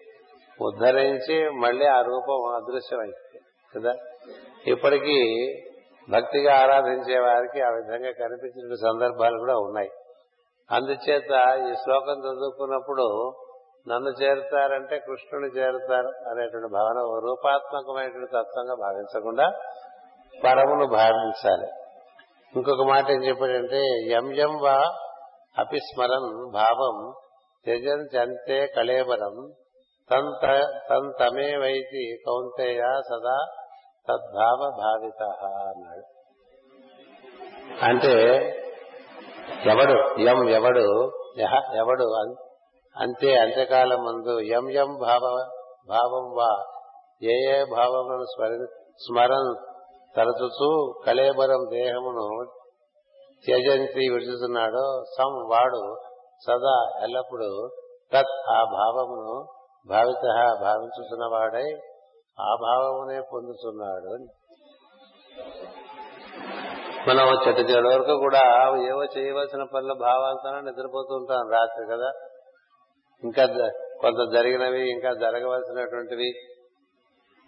ఉద్ధరించి మళ్ళీ ఆ రూపం అదృశ్యమైంది. కదా? ఇప్పటికీ భక్తిగా ఆరాధించే వారికి ఆ విధంగా కనిపించిన సందర్భాలు కూడా ఉన్నాయి. అందుచేత ఈ శ్లోకం చదువుకున్నప్పుడు నన్ను చేరుతారంటే కృష్ణుని చేరుతారు అనేటువంటి భావన రూపాత్మకమైనటువంటి తత్వంగా భావించకుండా పరమును భావించాలి. ఇంకొక మాట ఏం చెప్పాడంటే యం యం వా అపిస్మరన్ భావం త్యజంతే కళేబరం తమే వైతి కౌంతేయ సదా తద్భావ భావిత అన్నాడు. అంటే ఎవడు యం ఎవడు యహ ఎవడు అంతే అంత్యకాలం ముందు యం యం భావ భావం వా ఏ ఏ భావములను స్మరి స్మరణ తరచుచూ కళేబరం దేహమును త్యజంతి విడుచుతున్నాడో సం వాడు సదా ఎల్లప్పుడూ తత్ ఆ భావమును భావిత భావించుతున్నవాడై ఆ భావమునే పొందుతున్నాడు అని. మనం చెట్టు చెడు వరకు కూడా ఏవో చేయవలసిన పనుల భావాలతోనే నిద్రపోతూ ఉంటాం రాత్రి కదా. ఇంకా కొంత జరిగినవి ఇంకా జరగవలసినటువంటివి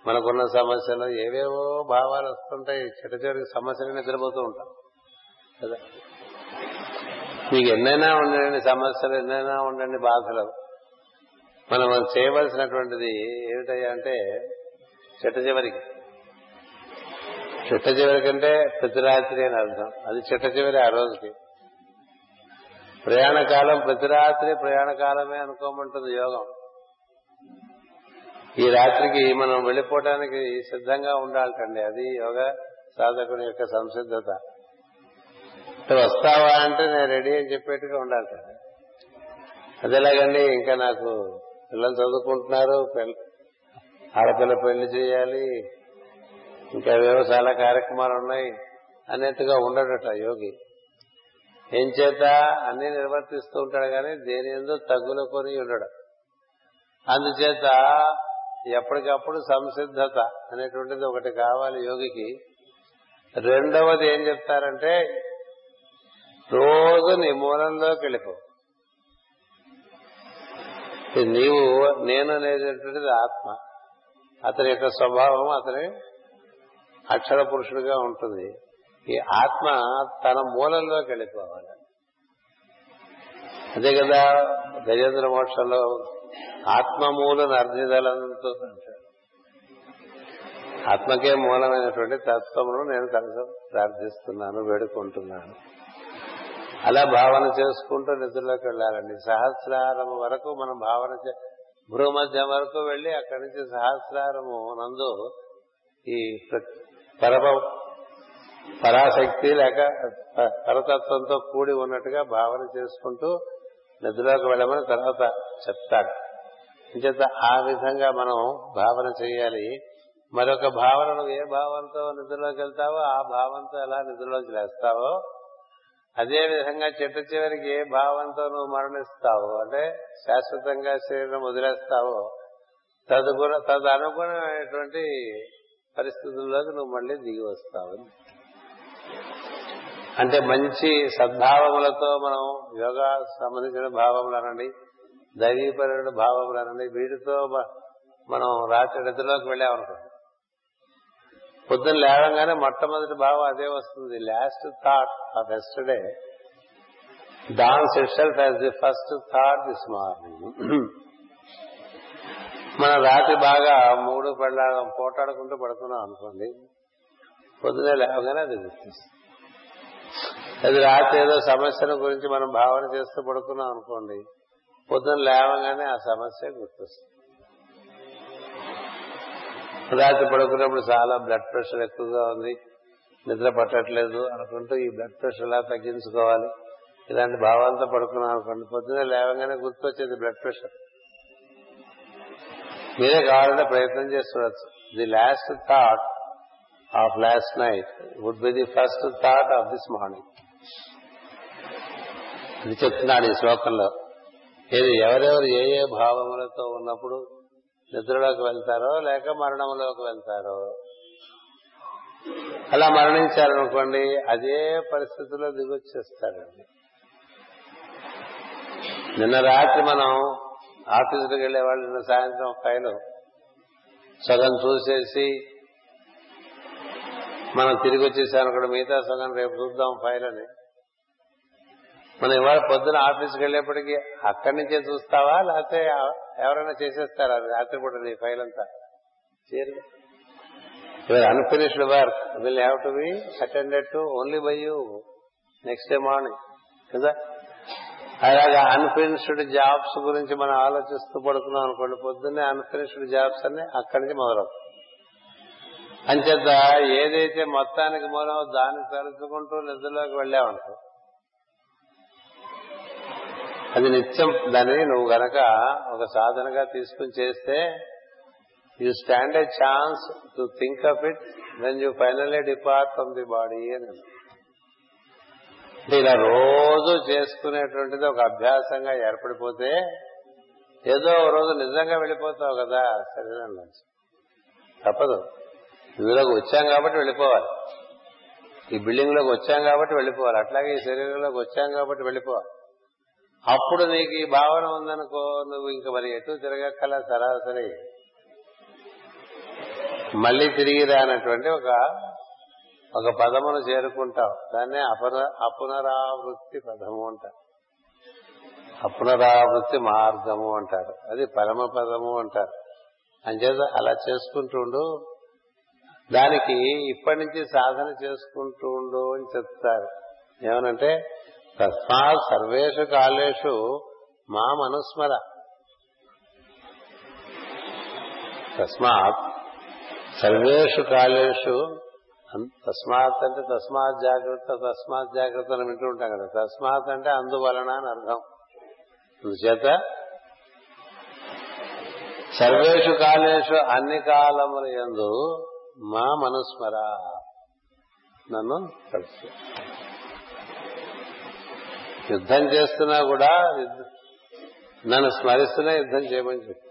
మనకున్న సమస్యలు ఏవేవో భావాలు వస్తుంటాయి చెట్ట చెడుకి సమస్యలు నిద్రపోతూ ఉంటాం. కదా. మీకు ఎన్నైనా ఉండండి సమస్యలు ఎన్నైనా ఉండండి బాధలు. మనం చేయవలసినటువంటిది ఏమిటయ్యా అంటే చిట్ట చివరికి. చిట్ట చివరి కంటే ప్రతి రాత్రి అని అర్థం. అది చిట్ట చివరి ఆ రోజుకి. ప్రయాణ కాలం ప్రతి రాత్రి ప్రయాణ కాలమే అనుకోమంటుంది యోగం. ఈ రాత్రికి మనం వెళ్ళిపోవటానికి సిద్ధంగా ఉండాలటండి. అది యోగ సాధకుని యొక్క సంసిద్ధత. వస్తావా అంటే నేను రెడీ అని చెప్పేట్టుగా ఉండాలి అదేలాగండి ఇంకా నాకు పిల్లలు చదువుకుంటున్నారు ఆడపిల్ల పెళ్ళి చేయాలి ఇంకా ఏవో చాలా కార్యక్రమాలు ఉన్నాయి అనేట్టుగా ఉండడట యోగి. ఏం చేత? అన్ని నిర్వర్తిస్తూ ఉంటాడు కానీ దేని ఎందు తగ్గులు కొని ఉండడు. అందుచేత ఎప్పటికప్పుడు సంసిద్ధత అనేటువంటిది ఒకటి కావాలి యోగికి. రెండవది ఏం చెప్తారంటే రోజు నీ మూలంలోకి వెళ్ళిపో. నీవు నేను అనేటువంటిది ఆత్మ. అతని యొక్క స్వభావం అతని అక్షర పురుషుడిగా ఉంటుంది. ఈ ఆత్మ తన మూలంలోకి వెళ్ళిపోవాలి. అదే కదా గజేంద్ర మోక్షంలో ఆత్మమూలను అర్ధిదలంతో అంటాడు ఆత్మకే మూలమైనటువంటి తత్వమును నేను కలిసి ప్రార్థిస్తున్నాను వేడుకుంటున్నాను. అలా భావన చేసుకుంటూ నిద్రలోకి వెళ్ళాలండి. సహస్రారం వరకు మనం భావన చే- భూమధ్యం వరకు వెళ్ళి అక్కడి నుంచి సహస్రారము నందు ఈ ప్ర- పరమ పరాశక్తి లేక పరతత్వంతో కూడి ఉన్నట్టుగా భావన చేసుకుంటూ నిద్రలోకి వెళ్ళమని తర్వాత చెప్తాడు. ఇంచేత ఆ విధంగా మనం భావన చేయాలి. మరొక భావన నువ్వు ఏ భావంతో నిద్రలోకి వెళ్తావో ఆ భావంతో ఎలా నిద్రలోకి లేస్తావో అదే విధంగా చిట్ట చివరికి ఏ భావంతో నువ్వు మరణిస్తావో అంటే శాశ్వతంగా శరీరం వదిలేస్తావో తదుగుణ తదనుగుణమైనటువంటి పరిస్థితుల్లోకి నువ్వు మళ్ళీ దిగి వస్తావు అంటే మంచి సద్భావములతో మనం యోగా సంబంధించిన భావములు అనండి దైవీపరమైన భావములు అనండి వీటితో మనం రాత్రి నిద్రలోకి వెళ్ళామనుకో పొద్దున్న లేవగానే మొట్టమొదటి భావం అదే వస్తుంది. Last thought of yesterday dawns itself as the first thought this morning మనం రాత్రి బాగా మూడు పళ్ళ పోటాడుకుంటూ పడుకున్నాం అనుకోండి పొద్దునే లేవగానే అది గుర్తిస్తుంది. అది రాత్రి ఏదో సమస్యల గురించి మనం భావన చేస్తూ పడుకున్నాం అనుకోండి పొద్దున లేవగానే ఆ సమస్య గుర్తొస్తుంది. రాత్రి పడుకున్నప్పుడు చాలా బ్లడ్ ప్రెషర్ ఎక్కువగా ఉంది. నిద్ర పట్టట్లేదు అనుకుంటూ ఈ బ్లడ్ ప్రెషర్ ఎలా తగ్గించుకోవాలి. ఇలాంటి భావాలతో పడుకున్నాం అనుకోండి. పొద్దునే లేవగానే గుర్తొచ్చేది బ్లడ్ ప్రెషర్ మీరే కావాలంటే ప్రయత్నం చేస్తుండొచ్చు the last thought of last night would be the first thought of this morning ఇది చెప్తున్నాడు ఈ శ్లోకంలో. ఏది ఎవరెవరు ఏ ఏ భావములతో ఉన్నప్పుడు నిద్రలోకి వెళ్తారో లేక మరణంలోకి వెళ్తారో? అలా మరణించారనుకోండి అదే పరిస్థితుల్లో దిగొచ్చేస్తారండి. నిన్న రాత్రి మనం ఆఫీసులకు వెళ్ళేవాళ్ళు నిన్న సాయంత్రం ఫైలు సగం చూసేసి మనం తిరిగి వచ్చేసాను కూడా మిగతా సగం రేపు చూద్దాం ఫైల్ అని మనం ఇవాళ పొద్దున ఆఫీస్కి వెళ్ళేప్పటికీ అక్కడి నుంచే చూస్తావా లేకపోతే ఎవరైనా చేసేస్తారా? రాత్రిపూట నీ ఫైల్ అంతా. చేయరు. Your unfinished work will have to be attended to only by you next day morning కదా? అలాగా అన్ఫినిష్డ్ జాబ్స్ గురించి మనం ఆలోచిస్తూ పడుకున్నాం అనుకోండి పొద్దున్నే అన్ఫినిష్డ్ జాబ్స్ అన్ని అక్కడి నుంచి మొదలవుతాయి అంచేత ఏదైతే మొత్తానికి మూలం దాన్ని తలుచుకుంటూ నిద్రలోకి వెళ్ళావంటో అది నిత్యం దాన్ని నువ్వు గనక ఒక సాధనగా తీసుకుని చేస్తే you stand a chance to think of it when you finally depart from the body అని. అంటే ఇలా రోజు చేసుకునేటువంటిది ఒక అభ్యాసంగా ఏర్పడిపోతే ఏదో ఒక రోజు నిజంగా వెళ్ళిపోతావు కదా శరీరం నుంచి తప్పదు. ఇందులోకి వచ్చాం కాబట్టి వెళ్ళిపోవాలి. ఈ బిల్డింగ్లోకి వచ్చాం కాబట్టి వెళ్ళిపోవాలి. అట్లాగే ఈ శరీరంలోకి వచ్చాం కాబట్టి వెళ్ళిపోవాలి. అప్పుడు నీకు ఈ భావన ఉందనుకో నువ్వు ఇంక మరి ఎటు తిరగక్కల సరాసరి. మళ్ళీ తిరిగి రానటువంటి ఒక ఒక పదమును చేరుకుంటావు. దాన్నే అపన అపునరావృత్తి పదము అంటారు. అపునరావృత్తి మార్గము అంటారు. అది పరమ పదము అంటారు. అంచేత అలా చేసుకుంటూ ఉండు. దానికి ఇప్పటి నుంచి సాధన చేసుకుంటూ ఉండు అని చెప్తారు. ఏమనంటే తస్మాత్ సర్వేషు కాలేషు మా మనుస్మర. తస్మాత్ సర్వేషు కాలేషు తస్మాత్ అంటే తస్మాత్ జాగ్రత్త తస్మాత్ జాగ్రత్త అని వింటూ ఉంటాం కదా. తస్మాత్ అంటే అందువలన అని అర్థం. అందుచేత సర్వేషు కాలేషు అన్ని కాలముల ఎందు మా మనుస్మర. నన్ను కలుసు యుద్ధం చేస్తున్నా కూడా నన్ను స్మరిస్తున్నా యుద్ధం చేయమని చెప్తాను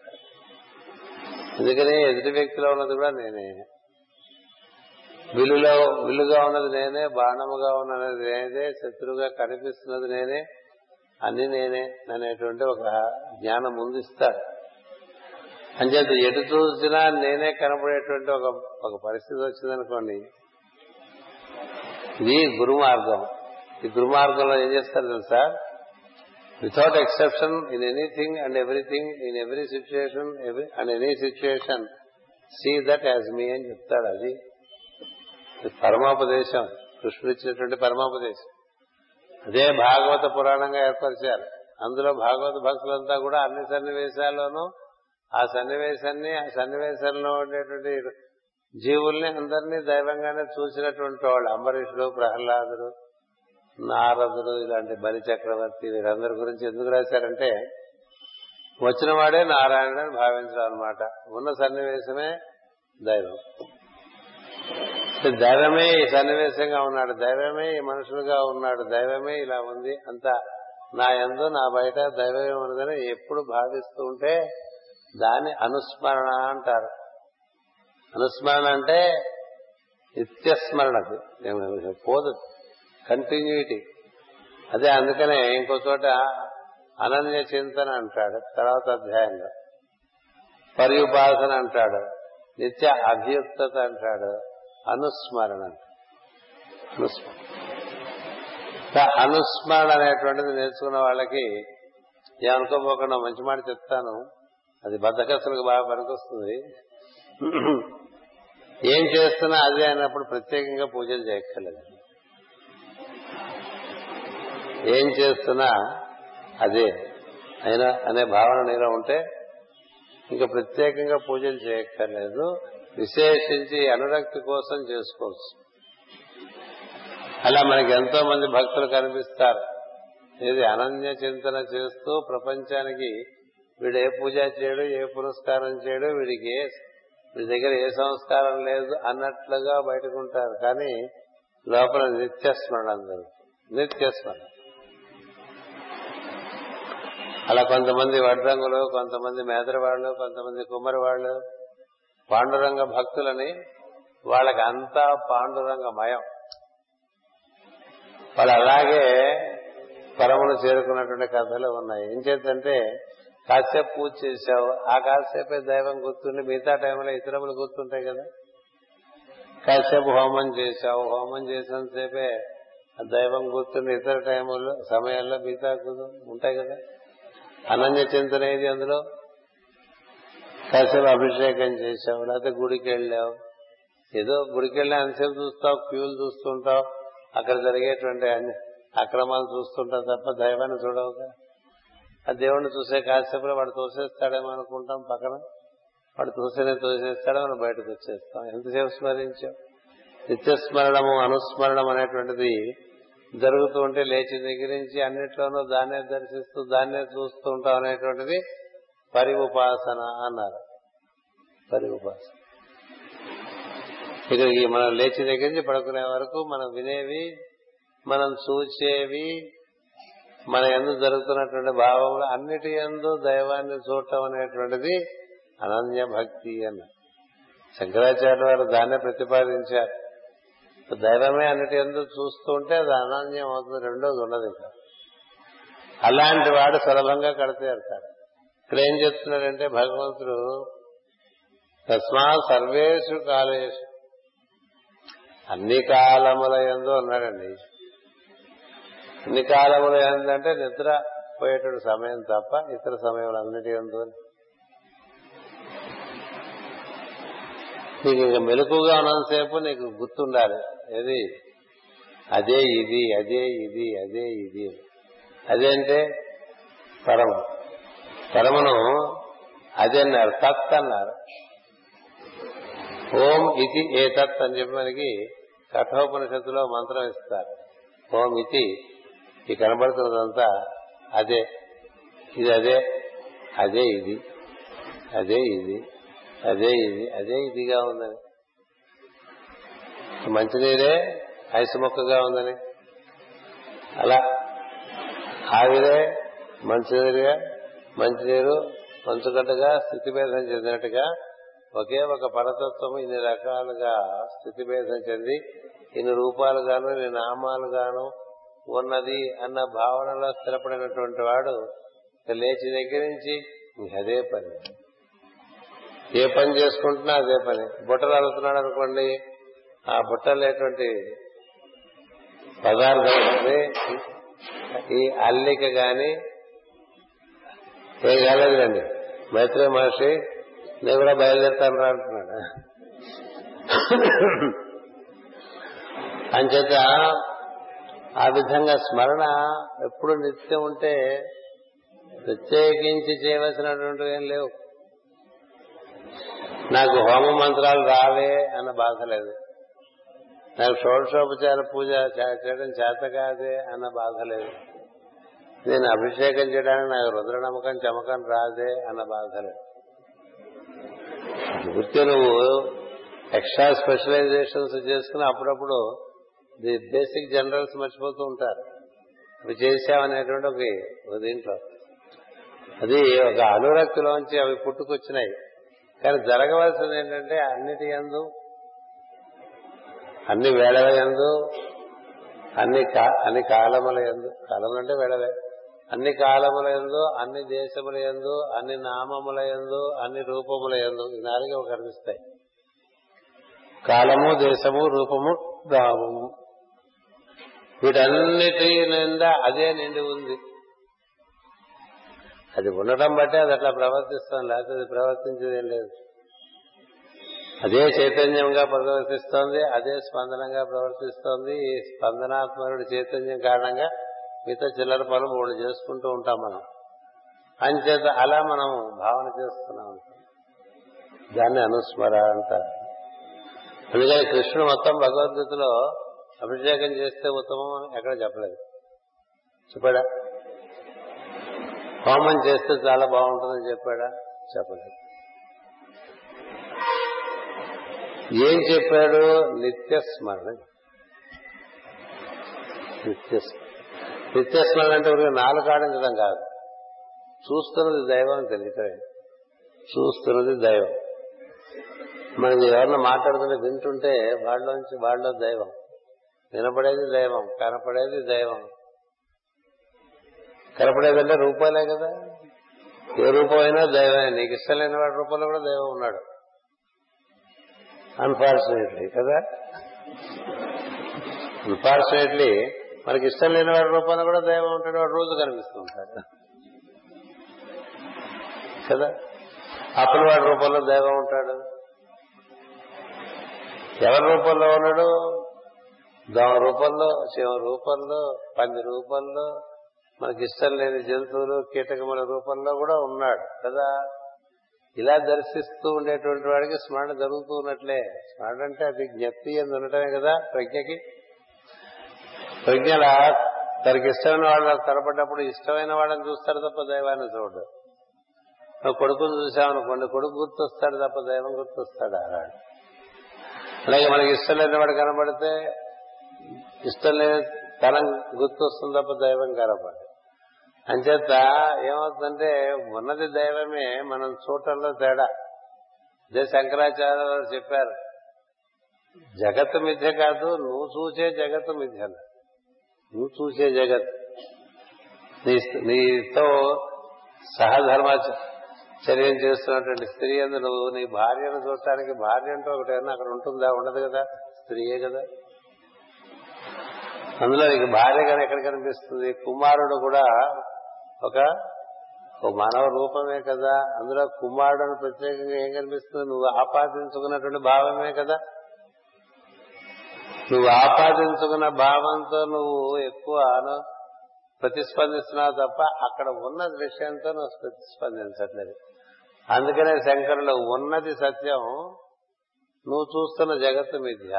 ఎందుకని ఎదుటి వ్యక్తిలో ఉన్నది కూడా నేనే. విలులో విలుగా ఉన్నది నేనే బాణముగా ఉన్నది నేనే శత్రువుగా కనిపిస్తున్నది నేనే అన్ని నేనే అనేటువంటి ఒక జ్ఞానం ముందిస్తాడు అంచేత ఎటు చూసినా నేనే కనపడేటువంటి ఒక ఒక పరిస్థితి వచ్చిందనుకోండి ఇది గురు మార్గం ఈ దుర్మార్గంలో ఏం చేస్తారు తెలుసా? Without exception in anything and everything in every situation and any situation see that as me అని చెప్తాడు అది. పరమోపదేశం. కృష్ణుడు ఇచ్చినటువంటి పరమోపదేశం. అదే భాగవత పురాణంగా ఏర్పరిచారు. అందులో భాగవత భక్తులంతా కూడా అన్ని సన్నివేశాల్లోనూ ఆ సన్నివేశాన్ని ఆ సన్నివేశంలో ఉండేటువంటి జీవుల్ని అందరినీ దైవంగానే చూసినటువంటి వాళ్ళు. అంబరీషుడు ప్రహ్లాదుడు నారదుడు ఇలాంటి బలి చక్రవర్తి వీరందరి గురించి ఎందుకు రాశారంటే వచ్చిన వాడే నారాయణుడు అని భావించడం అనమాట ఉన్న సన్నివేశమే దైవం. దైవమే ఈ సన్నివేశంగా ఉన్నాడు దైవమే ఈ మనుషులుగా ఉన్నాడు దైవమే ఇలా ఉంది అంత నా ఎందు నా బయట దైవమే ఉన్నదని ఎప్పుడు భావిస్తూ ఉంటే దాన్ని అనుస్మరణ అంటారు. అనుస్మరణ అంటే నిత్యస్మరణది పోదు. కంటిన్యూటీ అదే అందుకనే ఇంకో చోట అనన్య చింతన అంటాడు తర్వాత అధ్యాయంలో. పర్యుపాసన అంటాడు నిత్య అభియుక్తత అంటాడు అనుస్మరణ అనుస్మరణ. అనేటువంటిది నేర్చుకున్న వాళ్ళకి ఏమనుకోపోకుండా మంచి మాట చెప్తాను. అది బద్దకస్తులకు బాగా పనికొస్తుంది. ఏం చేస్తున్నా అదే అయినప్పుడు ప్రత్యేకంగా పూజలు చేయక్కర్లేదు. ఏం చేస్తున్నా అదే. అయినా అనే భావన నీలో ఉంటే ఇంకా ప్రత్యేకంగా పూజలు చేయక్కర్లేదు. విశేషించి అనురక్తి కోసం చేసుకోవచ్చు. అలా మనకి ఎంతో మంది భక్తులు కనిపిస్తారు. ఇది అనన్య చింతన చేస్తూ ప్రపంచానికి వీడు ఏ పూజ చేయడు ఏ పురస్కారం చేయడు వీడికి ఏ వీడి దగ్గర ఏ సంస్కారం లేదు అన్నట్లుగా బయటకుంటారు. కానీ లోపల నిత్యస్మరణ అందరూ నిత్యస్మరణ. అలా కొంతమంది వడ్రంగులు కొంతమంది మేదరవాళ్ళు కొంతమంది కుమ్మరివాళ్ళు పాండురంగ భక్తులని వాళ్ళకి అంతా పాండురంగమయం. వాళ్ళు అలాగే పరమును చేరుకున్నటువంటి కథలు ఉన్నాయి. ఏం చేద్దంటే కాసేపు పూజ చేశావు ఆ కాసేపే దైవం గుర్తుండి మిగతా టైంలో ఇతరములు గుర్తుంటాయి కదా. కాసేపు హోమం చేశావు హోమం చేసినంతసేపే దైవం గుర్తుండి ఇతర టైముల్లో సమయాల్లో మిగతా ఉంటాయి కదా. అనన్య చింతన ఏది అందులో? కాసేపు అభిషేకం చేశావు లేకపోతే గుడికి వెళ్ళావు. ఏదో గుడికి వెళ్ళి అంతసేపు చూస్తావు క్యూలు చూస్తుంటావు. అక్కడ జరిగేటువంటి అన్ని అక్రమాలు చూస్తుంటావు తప్ప దైవాన్ని చూడవుగా. ఆ దేవుణ్ణి చూసే కాసేపులో వాడు తోసేస్తాడేమో అనుకుంటాం పక్కన. వాడు తోసేనే తోసేస్తాడో మనం బయటకు వచ్చేస్తాం. ఎంతసేపు స్మరించాం నిత్యస్మరణము అనుస్మరణం అనేటువంటిది జరుగుతూ ఉంటే లేచి దగ్గర నుంచి అన్నిట్లోనూ దాన్నే దర్శిస్తూ దాన్నే చూస్తూ ఉంటాం అనేటువంటిది పరి ఉపాసన అన్నారు. పరి ఉపాసన ఇక మనం లేచి దగ్గర నుంచి పడుకునే వరకు మనం వినేవి మనం చూసేవి మన ఎందు జరుగుతున్నటువంటి భావములు అన్నిటి ఎందు దైవాన్ని చూడటం అనేటువంటిది అనన్య భక్తి అన్న శంకరాచార్య వారు దాన్నే ప్రతిపాదించారు. దైవమే అన్నిటి ఎందుకు చూస్తూ ఉంటే అది అనన్యం అవుతుంది. రెండోది ఉండదు ఇంకా. అలాంటి వాడు సులభంగా కడతీరుతాడు ఇక్కడ ఏం చెప్తున్నాడంటే భగవంతుడు తస్మా సర్వేషు కాలేషు. అన్ని కాలముల ఎందు ఉన్నాడండి. అన్ని కాలముల ఎందంటే నిద్ర పోయేటువంటి సమయం తప్ప ఇతర సమయములన్నిటి ఎందు నీకు ఇంకా మెలకుగా ఉన్నంతసేపు నీకు గుర్తుండాలి. ఏది? అదే ఇది అదే ఇది అదే ఇది. అదేంటే పరము. పరమను అదే అన్నారు. తత్ అన్నారు. ఓం ఇది ఏ తత్ అని చెప్పి మనకి కఠోపనిషత్తులో మంత్రం ఇస్తారు. ఓం ఇది ఈ కనబడుతున్నదంతా అదే. ఇది అదే. అదే ఇది. అదే ఇది. అదే ఇది అదే ఇదిగా ఉందని. మంచినీరే ఐసు మొక్కగా ఉందని. అలా ఆవిరే మంచినీరుగా మంచినీరు మంచుగడ్డగా స్థితిభేదం చెందినట్టుగా ఒకే ఒక పరతత్వం ఇన్ని రకాలుగా స్థితిభేదం చెంది ఇన్ని రూపాలుగాను ఇన్ని నామాలుగాను ఉన్నది అన్న భావనలో స్థిరపడినటువంటి వాడు లేచి దగ్గర నుంచి అదే పని. ఏ పని చేసుకుంటున్నా అదే పని. బుట్టలు అడుగుతున్నాడు అనుకోండి ఆ బుట్టలేటువంటి పదార్థం ఈ అల్లిక గాని ఏం కాలేదులేండి. మైత్రి మహర్షి నేను కూడా బయలుదేరుతాను రా అంటున్నాడు. అంచేత ఆ విధంగా స్మరణ ఎప్పుడు నిత్యం ఉంటే ప్రత్యేకించి చేయవలసినటువంటి ఏం లేవు. నాకు హోమ మంత్రాలు రావే అన్న బాధ లేదు. నాకు షోడశోపచార పూజ చేయడం చేత కాదే అన్న బాధ లేదు. నేను అభిషేకం చేయడానికి నాకు రుద్ర నమ్మకం చమకం రాదే అన్న బాధ లేదు. వృత్తి నువ్వు ఎక్స్ట్రా స్పెషలైజేషన్స్ చేసుకుని అప్పుడప్పుడు ది బేసిక్ జనరల్స్ మర్చిపోతూ ఉంటారు. అవి చేశామనేటువంటి ఒక దీంట్లో. అది ఒక అనురక్తిలోంచి అవి పుట్టుకొచ్చినాయి. కానీ జరగవలసింది ఏంటంటే అన్నిటి ఎందు అన్ని వేళల ఎందు అన్ని అన్ని కాలముల ఎందు కాలములు అంటే వేళలే. అన్ని కాలముల ఎందు అన్ని దేశముల ఎందు అన్ని నామముల ఎందు అన్ని రూపముల ఎందు ఈ నాలుగే కనిపిస్తాయి కాలము దేశము రూపము నామము వీటన్నిటి నిండా అదే నిండి ఉంది. అది ఉండటం బట్టే అది అట్లా ప్రవర్తిస్తాం లేకపోతే అది ప్రవర్తించేదేం లేదు. అదే చైతన్యంగా ప్రవర్తిస్తోంది అదే స్పందనంగా ప్రవర్తిస్తోంది. ఈ స్పందనాత్మకుడి చైతన్యం కారణంగా మిగతా చిల్లర పనులు మూడు చేసుకుంటూ ఉంటాం మనం. అంచేత అలా మనం భావన చేస్తున్నాం. దాన్ని అనుస్మర అంటారు. అందుకని కృష్ణుడు మొత్తం భగవద్గీతలో అభిషేకం చేస్తే ఉత్తమం అని ఎక్కడ చెప్పలేదు. చెప్పాడా? హోమం చేస్తే చాలా బాగుంటుందని చెప్పాడా? చెప్పలేదు. ఏం చెప్పాడు? నిత్యస్మరణ. నిత్యస్మరణ నిత్యస్మరణ అంటే ఒక నాలుగు ఆడించడం కాదు. చూస్తున్నది దైవం తెలియటమే. చూస్తున్నది దైవం. మనం ఎవరన్నా మాట్లాడుతుంటే వింటుంటే వాళ్ళలోంచి వాళ్ళలో దైవం. వినపడేది దైవం కనపడేది దైవం. కనపడేదంటే రూపాలే కదా. ఏ రూపమైనా దైవమే. నీకు ఇష్టం లేని వాడి రూపంలో కూడా దైవం ఉన్నాడు. అన్ఫార్చునేట్లీ కదా? అన్ఫార్చునేట్లీ మనకి ఇష్టం లేని వాడి రూపంలో కూడా దైవం ఉంటాడు. వాడు రోజు కనిపిస్తూ ఉంటాడు. కదా? అప్పుల వాడి రూపంలో దైవం ఉంటాడు. ఎవరి రూపంలో ఉన్నాడు? దోమ రూపంలో శివ రూపంలో పంది రూపంలో మనకి ఇష్టం లేని జంతువులు కీటకముల రూపంలో కూడా ఉన్నాడు కదా. ఇలా దర్శిస్తూ ఉండేటువంటి వాడికి స్మరణ జరుగుతూ ఉన్నట్లే. స్మరణ అంటే అది జ్ఞప్తి అని ఉండటమే కదా ప్రజ్ఞకి. ప్రజ్ఞల తనకి ఇష్టమైన వాళ్ళ తరపడ్డప్పుడు ఇష్టమైన వాళ్ళని చూస్తాడు తప్ప దైవాన్ని చూడు. నువ్వు కొడుకుని చూసామనుకోండి కొడుకు గుర్తొస్తాడు తప్ప దైవం గుర్తొస్తాడు అలాడు అలాగే మనకి ఇష్టం లేని వాడు కనబడితే ఇష్టం లేని తనం గుర్తొస్తుంది తప్ప దైవం కనపడదు. అంచేత ఏమవుతుందంటే ఉన్నది దైవమే మనం చూడటంలో తేడా. అదే శంకరాచార్య గారు చెప్పారు జగత్తు మిథ్య కాదు నువ్వు చూసే జగత్తు మిథ్య నువ్వు చూసే జగత్ నీ నీతో సహధర్మ చర్యం చేస్తున్నటువంటి స్త్రీ అందు నువ్వు నీ భార్యను చూడటానికి భార్య అంటూ ఒకటి అక్కడ ఉంటుందా? ఉండదు కదా? స్త్రీయే కదా? అందులో నీకు భార్య కానీ ఎక్కడ కనిపిస్తుంది? కుమారుడు కూడా ఒక మానవ రూపమే కదా. అందులో కుమారుడు ప్రత్యేకంగా ఏం కనిపిస్తుంది? నువ్వు ఆపాదించుకున్నటువంటి భావమే కదా. నువ్వు ఆపాదించుకున్న భావంతో నువ్వు ఎక్కువ ప్రతిస్పందిస్తున్నావు తప్ప అక్కడ ఉన్న దృశ్యంతో నువ్వు ప్రతిస్పందించట్లేదు. అందుకనే శంకరులు ఉన్నది సత్యం నువ్వు చూస్తున్న జగత్తు మిథ్య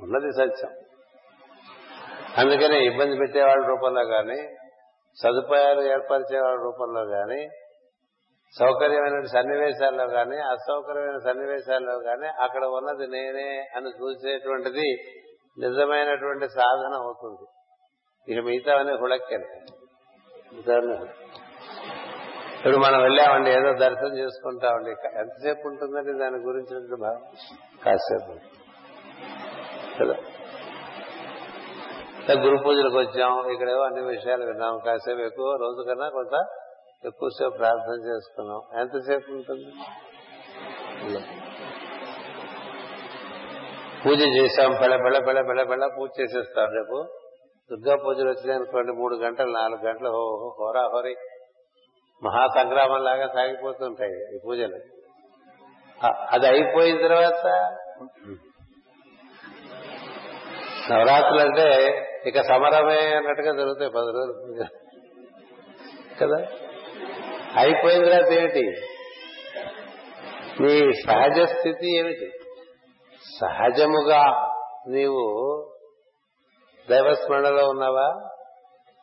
ఉన్నది సత్యం. అందుకనే ఇబ్బంది పెట్టేవాళ్ళ రూపంలో కానీ సదుపాయాలు ఏర్పరిచేవాడి రూపంలో కానీ సౌకర్యమైన సన్నివేశాల్లో కానీ అసౌకర్యమైన సన్నివేశాల్లో కానీ అక్కడ ఉన్నది నేనే అని చూసేటువంటిది నిజమైనటువంటి సాధన అవుతుంది. ఇక మిగతావన్నీ హుళక్కెన్ ఇప్పుడు మనం వెళ్ళామండి ఏదో దర్శనం చేసుకుంటామండి. ఎంతసేపు ఉంటుందండి దాని గురించి భావం కాసేపు. కదా? గురు పూజలకు వచ్చాం ఇక్కడేవో అన్ని విషయాలు విన్నాం. కాసేపు ఎక్కువ రోజు కన్నా కొంత ఎక్కువసేపు ప్రార్థన చేసుకున్నాం. ఎంతసేపు ఉంటుంది? పూజ చేశాం పెళ్ళ పెళ్ళ పెళ్ళ పెళ్ళ పెళ్ళ పూజ చేసేస్తాం రేపు. దుర్గా పూజలు వచ్చినాయనుకోండి మూడు గంటలు నాలుగు గంటలు హోరా హోరీ. మహా సంగ్రామం లాగా సాగిపోతుంటాయి ఈ పూజలు. అది అయిపోయిన తర్వాత నవరాత్రులు అంటే ఇక సమరమే అన్నట్టుగా జరుగుతాయి పది రోజులు కదా? అయిపోయిన తర్వాత ఏమిటి నీ సహజ స్థితి ఏమిటి? సహజముగా నీవు దైవస్మరణలో ఉన్నావా?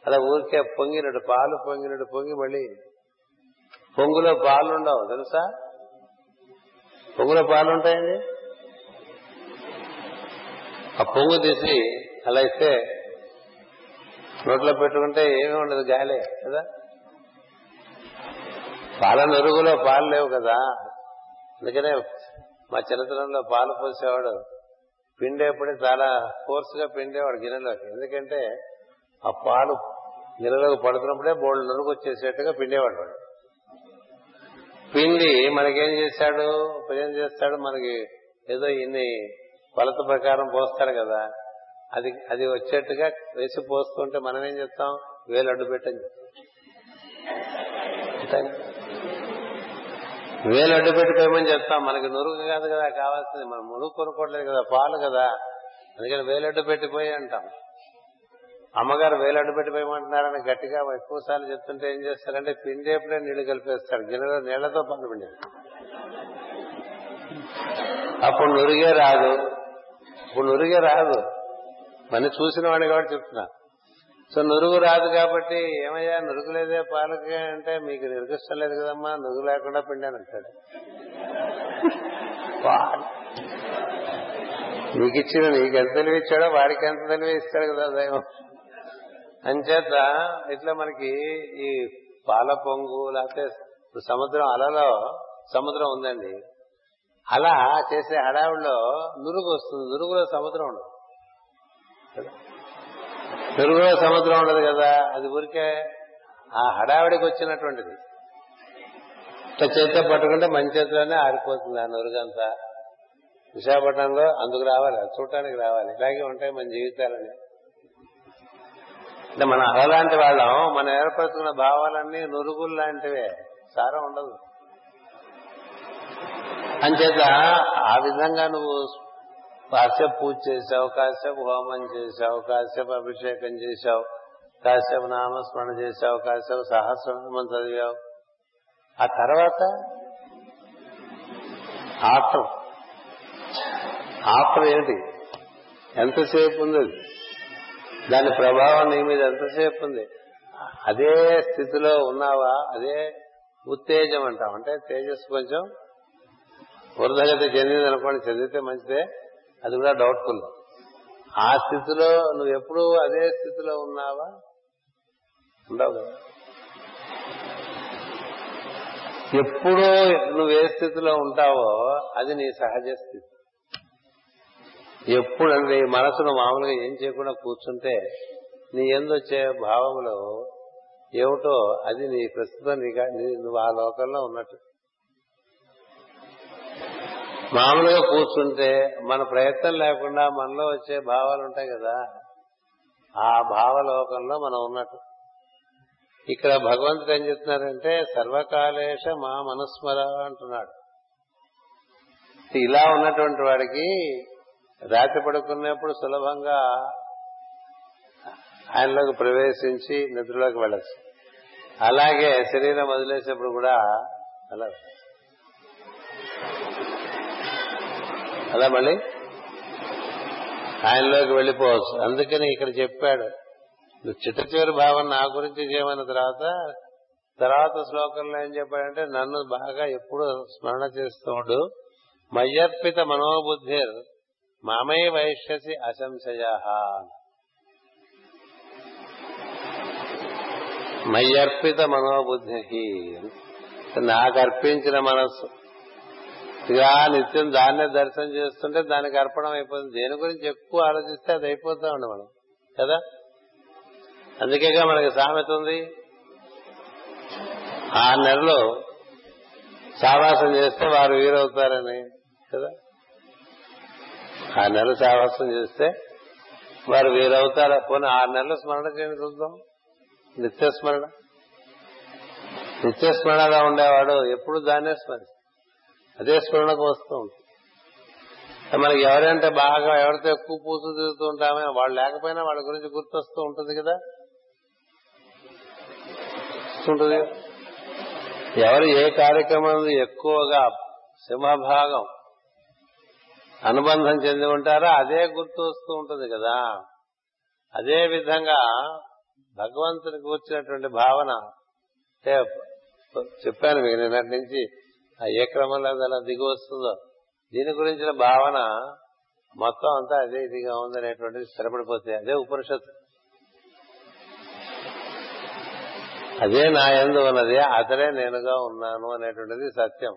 అలా ఊరికే పొంగినట్టు పాలు పొంగినట్టు పొంగి మళ్ళీ పొంగులో పాలు ఉండవు తెలుసా? పొంగులో పాలు ఉంటాయండి ఆ పొంగు తీసి అలా ఇస్తే నోట్లో పెట్టుకుంటే ఏమీ ఉండదు గాలే కదా? పాల నరుగులో పాలు లేవు కదా? అందుకనే మా చిన్నతనంలో పాలు పోసేవాడు. పిండేప్పుడే చాలా ఫోర్స్గా పిండేవాడు గిన్నెలోకి. ఎందుకంటే ఆ పాలు గిన్నెలోకి పడుతున్నప్పుడే బోల్డ్ నరుగు వచ్చేసేట్టుగా పిండేవాడు వాడు. పిండి మనకేం చేశాడు? ఏం చేస్తాడు? మనకి ఏదో ఇన్ని కొలత ప్రకారం పోస్తాడు కదా? అది అది వచ్చేట్టుగా వేసి పోస్తుంటే మనం ఏం చేస్తాం వేలు అడ్డు పెట్టని వేలు అడ్డు పెట్టుకోమని చెప్తాం. మనకి నురుగు కాదు కదా కావాల్సింది. మనం మురుగు కొనుక్కోవట్లేదు కదా పాలు కదా. అందుకని వేలడ్డు పెట్టిపోయి అంటాం. అమ్మగారు వేలడ్డు పెట్టిపోయమంటున్నారని గట్టిగా ఎక్కువ సార్లు చెప్తుంటే ఏం చేస్తారంటే పిండేప్పుడే నీళ్ళు కలిపేస్తారు. గిన్నెలో నీళ్ళతో పనులు పిండి అప్పుడు నురిగే రాదు. ఇప్పుడు నురిగే రాదు. మన చూసిన వాడిని కాబట్టి చెప్తున్నా. సో నురుగు రాదు కాబట్టి ఏమయ్యా నురుగు లేదే పాలకి అంటే మీకు నిరుగిష్టం లేదు కదమ్మా నురుగు లేకుండా పిండాను అంటాడు. నీకు ఇచ్చిన నీకు ఎంత తెలివి ఇచ్చాడో వాడికి ఎంత తెలివి ఇస్తాడు కదా దైవం. అంచేత ఇట్లా మనకి ఈ పాల పొంగు లేకపోతే సముద్రం అలలో సముద్రం ఉందండి. అలా చేసే హడావిడిలో నురుగు వస్తుంది నురుగులో సముద్రం ఉండదు. పెరుగులో సముద్రం ఉండదు కదా అది ఊరికే ఆ హడావిడికి వచ్చినటువంటిది. ఇట్లా చేతితో పట్టుకుంటే మంచి చేతిలోనే ఆరిపోతుంది ఆ నురుగంతా. విశాఖపట్నంలో అందుకు రావాలి చూడటానికి రావాలి. ఇలాగే ఉంటాయి మన జీవితాలని అంటే మన అలాంటి వాళ్ళం మనం ఏర్పరచుకున్న భావాలన్నీ నురుగులు లాంటివే. సారం ఉండదు. అంచేత ఆ విధంగా నువ్వు కాసేపు పూజ చేశావు కాసేపు హోమం చేశావు కాసేపు అభిషేకం చేశావు కాసేపు నామస్మరణ చేశావు కాసేపు సహస్రనామం చదివావు. ఆ తర్వాత ఆత్రం. ఆత్రం ఏంటి? ఎంతసేపు ఉంది? అది? దాని ప్రభావం నీ మీద ఎంతసేపు ఉంది? అదే స్థితిలో ఉన్నావా? అదే ఉత్తేజం అంటాం. అంటే తేజస్సు కొంచెం వృధగతి చెందింది అనుకోండి చదివితే మంచిదే. అది కూడా డౌట్ఫుల్. ఆ స్థితిలో నువ్వు ఎప్పుడు అదే స్థితిలో ఉన్నావా? ఉండవు ఎప్పుడో నువ్వు ఏ స్థితిలో ఉంటావో అది నీ సహజ స్థితి. ఎప్పుడు నీ మనసును మామూలుగా ఏం చేయకుండా కూర్చుంటే నీ ఎందొచ్చే భావములు ఏమిటో అది నీ ప్రస్తుతం నీగా నీ- నువ్వు ఆ లోకంలో ఉన్నట్టు. మామూలుగా కూర్చుంటే మన ప్రయత్నం లేకుండా మనలో వచ్చే భావాలు ఉంటాయి కదా ఆ భావలోకంలో మనం ఉన్నట్టు. ఇక్కడ భగవంతుడు ఏం చెప్తున్నారంటే సర్వకాలేశ మా మనస్మర అంటున్నాడు. ఇలా ఉన్నటువంటి వాడికి రాత్రి పడుకున్నప్పుడు సులభంగా ఆయనలోకి ప్రవేశించి నిద్రలోకి వెళ్ళచ్చు. అలాగే శరీరం వదిలేసేప్పుడు కూడా అలా అలా మళ్ళీ ఆయనలోకి వెళ్ళిపోవచ్చు. అందుకని ఇక్కడ చెప్పాడు నువ్వు చిట్ట చివరి భావన నా గురించి చేయమన్న తర్వాత తర్వాత శ్లోకంలో ఏం చెప్పాడంటే నన్ను బాగా ఎప్పుడు స్మరణ చేస్తూ ఉండు మయ్యర్పిత మనోబుద్ధిర్ మామై వైశ్యసి అశంశయ మయ్యర్పిత మనోబుద్ధి నాకు అర్పించిన మనస్సు. ఇక నిత్యం దాన్నే దర్శనం చేస్తుంటే దానికి అర్పణం అయిపోతుంది దేని గురించి ఎక్కువ ఆలోచిస్తే అది అయిపోతా ఉండి మనం. కదా? అందుకేగా మనకి సామెత ఉంది. ఆ నెలలో సావాసం చేస్తే వారు వీరవుతారని. కదా? ఆ నెల సావాసం చేస్తే వారు వీరవుతారు? పోనీ ఆరు నెలలు స్మరణ చేయండి చూద్దాం? నిత్య స్మరణ నిత్య స్మరణగా ఉండేవాడు ఎప్పుడు దాన్నే స్మరిస్తాడు. అదే స్మరణకు వస్తూ ఉంటుంది. మనకి ఎవరంటే బాగా ఎవరితో ఎక్కువ పూజ తిరుగుతూ ఉంటామే వాళ్ళు లేకపోయినా వాళ్ళ గురించి గుర్తొస్తూ ఉంటుంది కదా? ఉంటుంది ఎవరు ఏ కార్యక్రమం ఎక్కువగా సింహభాగం అనుబంధం చెంది ఉంటారో అదే గుర్తు వస్తూ ఉంటుంది కదా? అదే విధంగా భగవంతుని వచ్చినటువంటి భావన చెప్పాను మీకు నిన్నటి నుంచి ఆ ఏ క్రమంలో అది అలా దిగి వస్తుందో. దీని గురించిన భావన మొత్తం అంతా అదే ఇదిగా ఉందనేటువంటిది స్థిరపడిపోతాయి అదే ఉపనిషత్తు. అదే నా ఎందు ఉన్నది అతడే నేనుగా ఉన్నాను అనేటువంటిది సత్యం.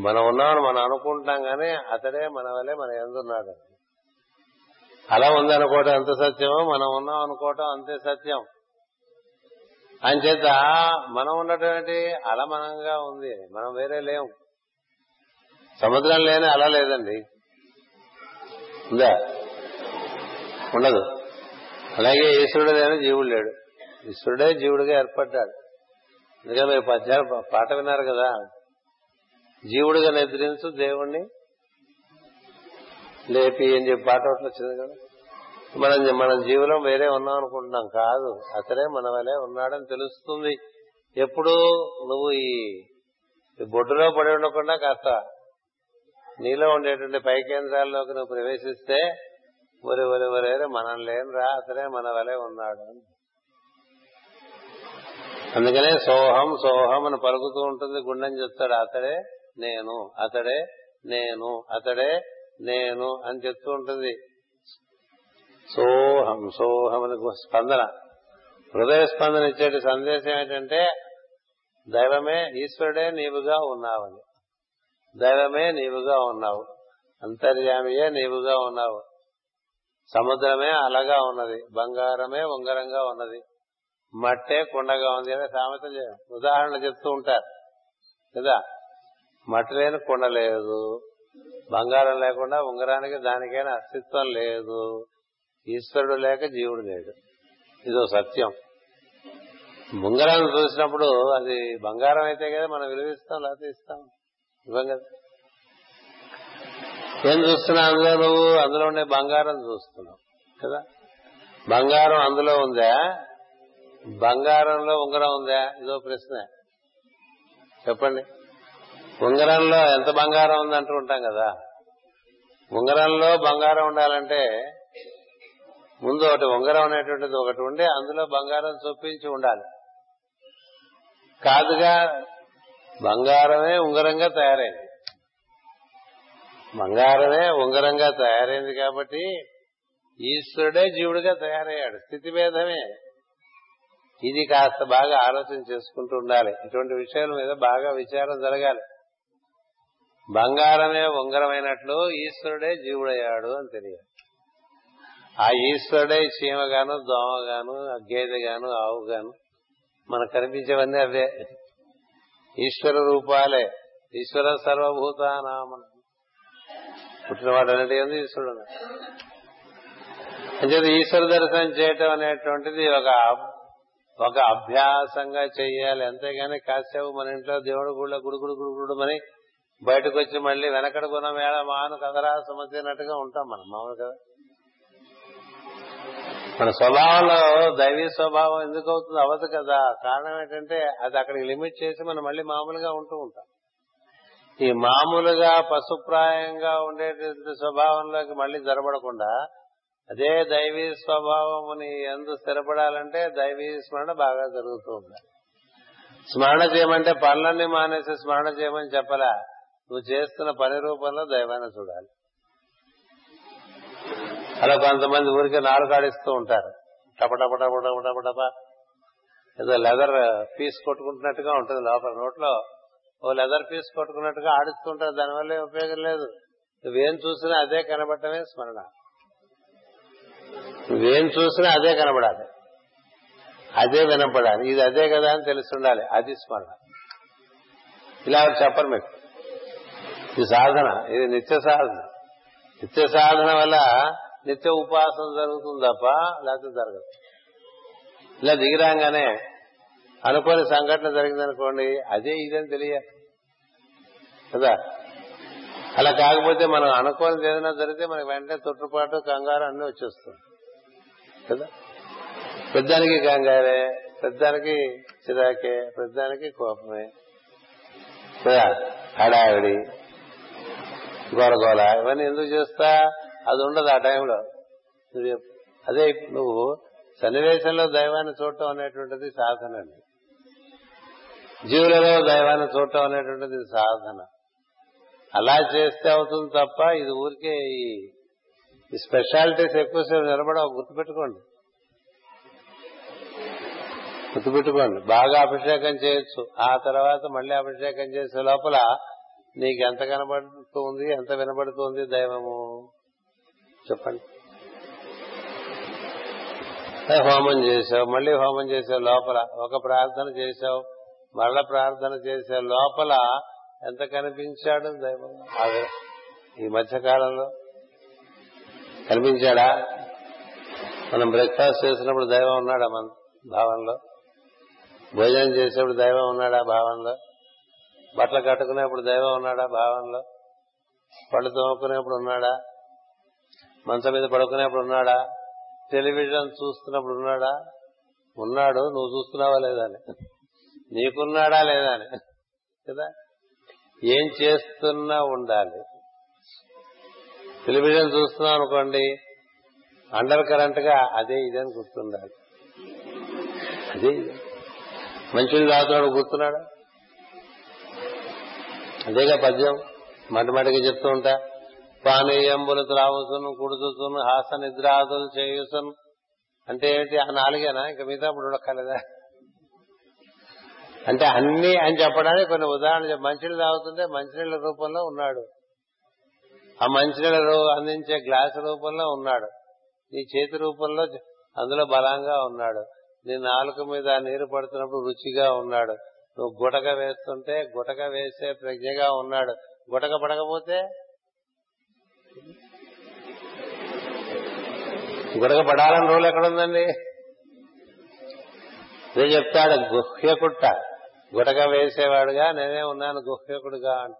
మనం ఉన్నామని మనం అనుకుంటాం కానీ అతడే మన వల్లే మన ఎందున్నాడు అలా ఉందనుకోవటం ఎంత సత్యమో మనం ఉన్నాం అనుకోవటం అంతే సత్యం. అంచేత మనం ఉన్నటువంటి అలమనంగా ఉంది. మనం వేరే లేం. సముద్రం లేని అల లేదండి. ఉందా? ఉండదు. అలాగే ఈశ్వరుడు లేని జీవుడు లేడు. ఈశ్వరుడే జీవుడిగా ఏర్పడ్డాడు. అందుకని మీరు పద్యాలు పాట విన్నారు కదా. జీవుడిగా నిద్రించు దేవుణ్ణి లేపి అని చెప్పి పాట ఒకటి వచ్చింది కదా. మనం మన జీవనం వేరే ఉన్నాం అనుకుంటున్నాం. కాదు. అతడే మన వలే ఉన్నాడని తెలుస్తుంది. ఎప్పుడు నువ్వు ఈ బొడ్డులో పడి ఉండకుండా కాస్త నీలో ఉండేటువంటి పై కేంద్రాల్లోకి నువ్వు ప్రవేశిస్తే ఒరి ఒరి ఒరేరే మనం లేనురా. అతడే మన వలే ఉన్నాడు. అందుకనే సోహం సోహం అని పలుకుతూ ఉంటుంది. గుండెని చెప్తాడు. అతడే నేను అతడే నేను అతడే నేను అని చెప్తూ ఉంటుంది. సోహం సోహం అని స్పందన. హృదయ స్పందన ఇచ్చే సందేశం ఏంటంటే దైవమే ఈశ్వరుడే నీవుగా ఉన్నావని. దైవమే నీవుగా ఉన్నావు. అంతర్యామియే నీవుగా ఉన్నావు. సముద్రమే అలగా ఉన్నది. బంగారమే ఉంగరంగా ఉన్నది. మట్టే కుండగా ఉంది. అనే సామెత ఉదాహరణలు చెప్తూ ఉంటారు. కదా? మట్టి లేని కుండ లేదు. బంగారం లేకుండా ఉంగరానికి దానికైనా అస్తిత్వం లేదు. ఈశ్వరుడు లేక జీవుడు లేడు. ఇదో సత్యం. ఉంగరాన్ని చూసినప్పుడు అది బంగారం అయితే కదా మనం విలువిస్తాం లేకపోతే ఇస్తాం. ఇవ్వం కదా. ఏం చూస్తున్నావు అందులో నువ్వు? అందులో ఉండే బంగారం చూస్తున్నావు కదా? బంగారం అందులో ఉందా? బంగారంలో ఉంగరం ఉందా? ఇదో ప్రశ్న. చెప్పండి. ఉంగరంలో ఎంత బంగారం ఉందంటూ ఉంటాం కదా. ఉంగరంలో బంగారం ఉండాలంటే ముందు ఒకటి ఉంగరం అనేటువంటిది ఒకటి ఉండి అందులో బంగారం చొప్పించి ఉండాలి. కాదుగా బంగారమే ఉంగరంగా తయారైంది. బంగారమే ఉంగరంగా తయారైంది కాబట్టి ఈశ్వరుడే జీవుడిగా తయారయ్యాడు. స్థితి భేదమే. ఇది కాస్త బాగా ఆలోచన చేసుకుంటూ ఉండాలి. ఇటువంటి విషయాల మీద బాగా విచారం జరగాలి. బంగారమే ఉంగరమైనట్లు ఈశ్వరుడే జీవుడయ్యాడు అని తెలియాలి. ఆ ఈశ్వరుడే చీమగాను దోమగాను గేదెగాను ఆవుగాను. మనకు కనిపించేవన్నీ అవే. ఈశ్వర రూపాలే. ఈశ్వర సర్వభూతానామం. పుట్టినవాడు అనేది ఉంది ఈశ్వరుడు? అంచేది ఈశ్వర దర్శనం చేయటం అనేటువంటిది ఒక ఒక అభ్యాసంగా చేయాలి అంతేగాని కాసేపు మన ఇంట్లో దేవుడు గుళ్ళ గుడుగుడు గుడుగుడు అని బయటకు వచ్చి మళ్ళీ వెనకడ కొన్న వేళ మాను కదరా సమస్యనట్టుగా ఉంటాం మనం మామూలు కదా మన స్వభావంలో దైవీ స్వభావం ఎందుకు అవుతుంది అవ్వదు కదా. కారణం ఏంటంటే అది అక్కడికి లిమిట్ చేసి మనం మళ్ళీ మామూలుగా ఉంటూ ఉంటాం. ఈ మామూలుగా పశుప్రాయంగా ఉండేటువంటి స్వభావంలోకి మళ్ళీ జరబడకుండా అదే దైవీ స్వభావముని ఎందు స్థిరపడాలంటే దైవీ స్మరణ బాగా జరుగుతూ ఉండాలి. స్మరణ చేయమంటే పనులన్నీ మానేసి స్మరణ చేయమని చెప్పలా నువ్వు చేస్తున్న పని రూపంలో దైవాన్ని చూడాలి. అలా కొంతమంది ఊరికే నాలుగు ఆడిస్తూ ఉంటారు. టపటప టప టప టప టప ఏదో లెదర్ పీస్ కొట్టుకుంటున్నట్టుగా ఉంటుంది లోపల నోట్లో. ఓ లెదర్ పీస్ కొట్టుకున్నట్టుగా ఆడిస్తుంటారు దానివల్ల ఉపయోగం లేదు. నువ్వేం చూసినా అదే కనబడటమే స్మరణ. నువ్వేం చూసినా అదే కనబడాలి. అదే వినపడాలి. ఇది అదే కదా అని తెలుసుండాలి అది స్మరణ. ఇలా చెప్పరు మీకు. ఇది సాధన. ఇది నిత్య సాధన. నిత్య సాధన వల్ల నిత్య ఉపాసన జరుగుతుంది తప్ప లేకపోతే జరగదు. ఇలా దిగిరాగానే అనుకోని సంఘటన జరిగిందనుకోండి అదే ఇదని తెలియాలి. కదా? అలా కాకపోతే మనం అనుకోని ఏదైనా జరిగితే మనకి వెంటనే తొట్టుపాటు కంగారు అన్ని వచ్చేస్తుంది. కదా? పెద్దానికి కంగారే పెద్దానికి చిరాకే పెద్దానికి కోపమే. కదా? హడావిడి గోరగోల ఇవన్నీ ఎందుకు చేస్తా? అది ఉండదు ఆ టైంలో. అదే నువ్వు సన్నివేశంలో దైవాన్ని చూడటం అనేటువంటిది సాధన అండి. జీవులలో దైవాన్ని చూడటం అనేటువంటిది సాధన. అలా చేస్తే అవుతుంది తప్ప ఇది ఊరికే ఈ స్పెషాలిటీస్ ఎక్కువసేపు నిలబడవు. గుర్తుపెట్టుకోండి. గుర్తుపెట్టుకోండి. బాగా అభిషేకం చేయొచ్చు. ఆ తర్వాత మళ్ళీ అభిషేకం చేసే లోపల నీకు ఎంత కనబడుతుంది ఎంత వినబడుతుంది దైవము? చెప్పండి. హోమం చేశావు మళ్ళీ హోమం చేసావు లోపల. ఒక ప్రార్థన చేశావు మరల ప్రార్థన చేసే లోపల ఎంత కనిపించాడు దైవం? ఈ మధ్య కాలంలో కనిపించాడా? మనం బ్రేక్ఫాస్ట్ చేసినప్పుడు దైవం ఉన్నాడా మన భావంలో భోజనం చేసేప్పుడు దైవం ఉన్నాడా భావంలో బట్టలు కట్టుకునేప్పుడు దైవం ఉన్నాడా భావంలో పళ్ళు తోముకునేప్పుడు ఉన్నాడా? మంచం మీద పడుకునేప్పుడు ఉన్నాడా? టెలివిజన్ చూస్తున్నప్పుడు ఉన్నాడా? ఉన్నాడు. నువ్వు చూస్తున్నావా లేదా అని. నీకున్నాడా లేదా అని. కదా? ఏం చేస్తున్నా ఉండాలి. టెలివిజన్ చూస్తున్నాం అనుకోండి అండర్ కరెంట్గా అదే ఇదని గుర్తుండాలి. అదే మంచిది రాస్తున్నాడు గుర్తున్నాడా? అదేగా పద్యం. మటిమటికి చెప్తూ ఉంటా. పానీయంబులు త్రావుసును కుడుతును హాస నిద్రాదులు చేయుసును అంటే ఏంటి ఆ నాలుగేనా? ఇంకా మిగతా ఇప్పుడు ఉండక్కర్లేదా అంటే అన్ని అని చెప్పడానికి కొన్ని ఉదాహరణ మంచినీళ్ళు తాగుతుంటే మంచినీళ్ళ రూపంలో ఉన్నాడు. ఆ మంచినీళ్ళ అందించే గ్లాసు రూపంలో ఉన్నాడు. నీ చేతి రూపంలో అందులో బలంగా ఉన్నాడు. నీ నాలుక మీద నీరు పడుతున్నప్పుడు రుచిగా ఉన్నాడు. నువ్వు గుటక వేస్తుంటే గుటక వేసే ప్రజ్ఞగా ఉన్నాడు. గుటక పడకపోతే గుడక పడాలని రోజులు ఎక్కడుందండి? ఇదే చెప్తాడు గుహ్యకుట్ట. గుటక వేసేవాడుగా నేనే ఉన్నాను గుహ్యకుడుగా అంట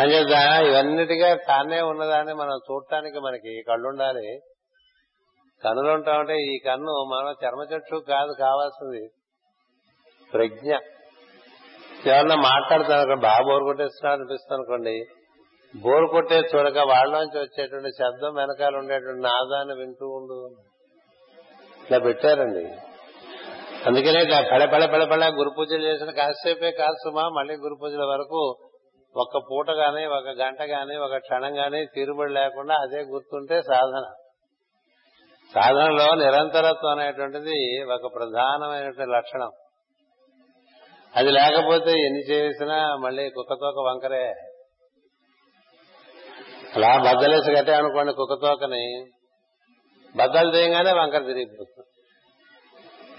అంచేత ఇవన్నిటిగా తానే ఉన్నదాన్ని మనం చూడటానికి మనకి కళ్ళుండాలి. కన్నులు ఉంటామంటే ఈ కన్ను మన చర్మచక్షు కాదు కావాల్సింది ప్రజ్ఞ. ఎవరన్నా మాట్లాడుతాను అక్కడ బాగా బోరు కొట్టేస్తున్నా అనిపిస్తుంది అనుకోండి బోరు కొట్టే చూడక వాళ్ళలోంచి వచ్చేటువంటి శబ్దం వెనకాల ఉండేటువంటి నాదాన్ని వింటూ ఉండు. ఇలా పెట్టారండి. అందుకనే ఇట్లా పడ పడ పడ పడ గురు పూజలు చేసిన కాసేపే కాసుమా మళ్ళీ గురు పూజల వరకు ఒక పూట గాని ఒక గంట గాని ఒక క్షణం గాని తీరుబడి లేకుండా అదే గుర్తుంటే సాధన. సాధనలో నిరంతరత్వం అనేటువంటిది ఒక ప్రధానమైనటువంటి లక్షణం. అది లేకపోతే ఎన్ని చేసినా మళ్ళీ కుక్కతోక వంకరే. అలా బద్దలేసి కట్టామనుకోండి కుక్కతోకని బద్దలు తీయగానే వంకర తిరిగిపోతుంది.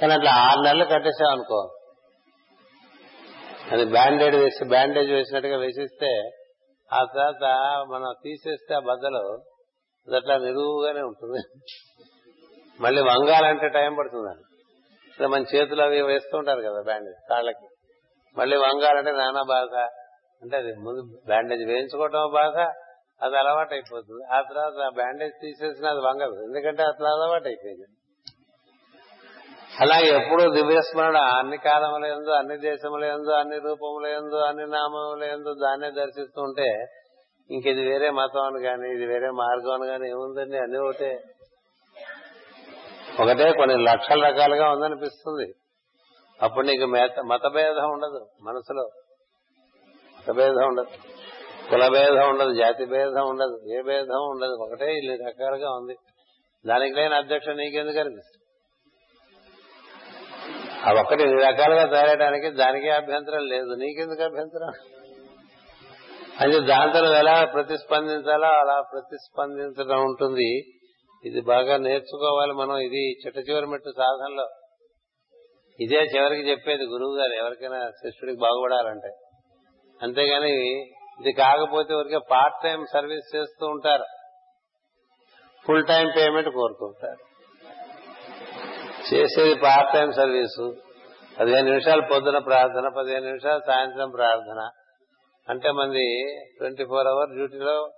కానీ అట్లా ఆరు నెలలు కట్టేసామనుకో అది బ్యాండేజ్ వేసి బ్యాండేజ్ వేసినట్టుగా వేసిస్తే ఆ తర్వాత మనం తీసేస్తే ఆ బద్దలు అది అట్లా నిలువుగానే ఉంటుంది. మళ్ళీ వంగాలంటే టైం పడుతుందండి ఇలా మన చేతులు అవి వేస్తుంటారు కదా బ్యాండేజ్ కాళ్ళకి. మళ్ళీ వంగాలంటే నానా బాధ. అంటే అది ముందు బ్యాండేజ్ వేయించుకోవటం బాధ అది అలవాటు అయిపోతుంది ఆ తర్వాత ఆ బ్యాండేజ్ తీసేసిన అది వంగదు. ఎందుకంటే అట్లా అలవాటు అయిపోయింది అలా ఎప్పుడు దివ్యస్మరణ అన్ని కాలముల ఎందు అన్ని దేశముల ఎందు అన్ని రూపముల ఎందు అన్ని నామముల ఎందు దాన్నే దర్శిస్తూ ఉంటే ఇంక ఇది వేరే మతం అని కానీ ఇది వేరే మార్గం అని కానీ ఏముందండి? అన్ని ఒకటే. ఒకటే కొన్ని లక్షల రకాలుగా ఉందనిపిస్తుంది. అప్పుడు నీకు మత భేదం ఉండదు మనసులో. మత భేదం ఉండదు. కుల భేదం ఉండదు జాతి భేదం ఉండదు ఏ భేదం ఉండదు. ఒకటే ఇన్ని రకాలుగా ఉంది. దానికి లేని అధ్యక్ష నీకెందుకు అనిపిస్తుంది? ఆ ఒక్కటి ఇన్ని రకాలుగా తయారయడానికి దానికే అభ్యంతరం లేదు. నీకెందుకు అభ్యంతరం? అది దాంతో ఎలా ప్రతిస్పందించాలో అలా ప్రతిస్పందించడం ఉంటుంది. ఇది బాగా నేర్చుకోవాలి మనం. ఇది చిట్ట చివరి మెట్టు సాధనలో. ఇదే చివరికి చెప్పేది గురువు గారు ఎవరికైనా శిష్యుడికి బాగుపడాలంటే. అంతేగాని ఇది కాకపోతే ఊరికే పార్ట్ టైం సర్వీస్ చేస్తూ ఉంటారు. ఫుల్ టైం పేమెంట్ కోరుకుంటారు. చేసేది పార్ట్ టైం సర్వీసు పదిహేను నిమిషాలు పొద్దున ప్రార్థన పదిహేను నిమిషాలు సాయంత్రం ప్రార్థన. అంటే మంది ట్వంటీ ఫోర్ అవర్ డ్యూటీలో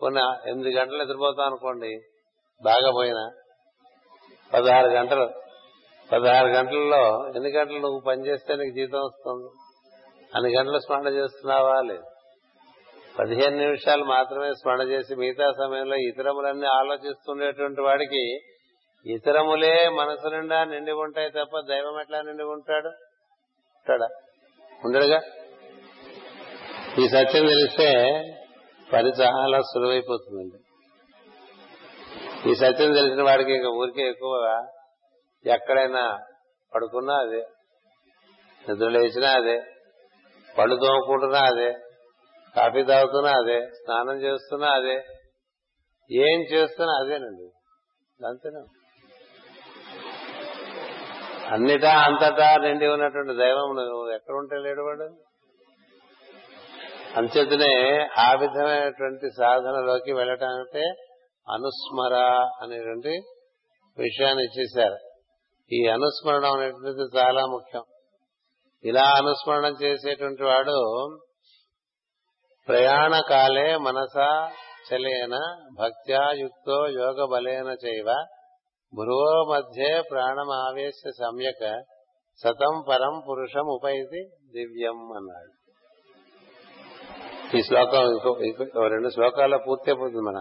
కొన్ని ఎనిమిది గంటలు నిద్రపోతాం అనుకోండి బాగా పోయినా. పదహారు గంటలు. పదహారు గంటల్లో ఎన్ని గంటలు నువ్వు పనిచేస్తే నీకు జీతం వస్తుంది? అన్ని గంటలు స్మరణ చేస్తున్నావా? లేదు. పదిహేను నిమిషాలు మాత్రమే స్మరణ చేసి మిగతా సమయంలో ఇతరములన్నీ ఆలోచిస్తుండేటువంటి వాడికి ఇతరములే మనసు నిండా నిండి ఉంటాయి తప్ప దైవం ఎట్లా నిండి ఉంటాడు? ఉంటాడా? ఉండడుగా? ఈ సత్యం తెలిస్తే పని చాలా సులువైపోతుందండి. ఈ సత్యం తెలిసిన వాడికి ఇంకా ఊరికే ఎక్కువగా ఎక్కడైనా పడుకున్నా అదే. నిద్ర లేచినా అదే. పళ్ళు తోముకుంటున్నా అదే. కాఫీ తాగుతున్నా అదే స్నానం చేస్తున్నా అదే ఏం చేస్తున్నా అదేనండి. అంతేనా? అన్నిటా అంతటా నిండి ఉన్నటువంటి దైవం నువ్వు ఎక్కడ ఉంటే లేడు వాడు? అంచేతనే ఆ విధమైనటువంటి సాధనలోకి వెళ్ళటానికి అనుస్మర అనేటువంటి విషయాన్ని ఇచ్చేశారు. ఈ అనుస్మరణం అనేటువంటిది చాలా ముఖ్యం. ఇలా అనుస్మరణం చేసేటువంటి వాడు ప్రయాణ కాలే చలేన భక్త్యాయుక్తో యోగ బలేన చైవ. భ్రువో మధ్యే ప్రాణమావేశ సమ్యక సతం పరం పురుషం ఉపైతి దివ్యం అన్నాడు. ఈ శ్లోకం రెండు శ్లోకాల్లో పూర్తి అయిపోతుంది మన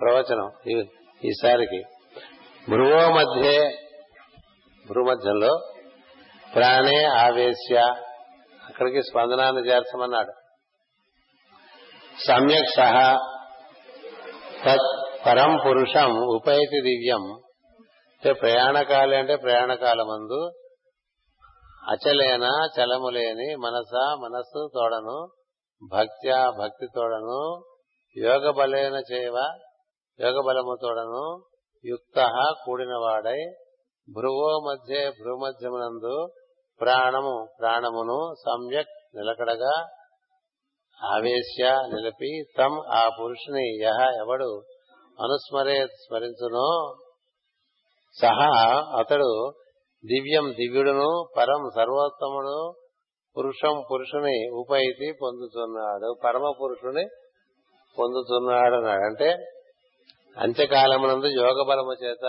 ప్రవచనం ఈసారికి భ్రువో మధ్యే భ్రూమధ్యంలో ప్రాణే ఆవేశ్య. అక్కడికి స్పందనాన్ని చేర్చమన్నాడు. సమ్యక్ సహ తత్ పరం పురుషం ఉపైతి దివ్యం. అంటే ప్రయాణకాలే అంటే ప్రయాణకాలమందు అచలేన చలములేని మనస మనస్సు తోడను భక్త్యా భక్తి తోడను యోగ బలేన చేవ యోగ బలము తోడను యుక్త కూడినవాడై భ్రువో మధ్య భ్రూమధ్యమునందు ప్రాణము ప్రాణమును సమ్యక్ నిలకడగా ఆవేశ్య నిలిపి తమ్ ఆ పురుషుని యహ ఎవడు అనుస్మరే స్మరించునో సహా అతడు దివ్యం దివ్యుడును పరం సర్వోత్తముడు పురుషం పురుషుని ఉపైతి పొందుతున్నాడు పరమ పురుషుని పొందుతున్నాడు అన్నాడు అంటే అంత్యకాలమునందు యోగ బలము చేత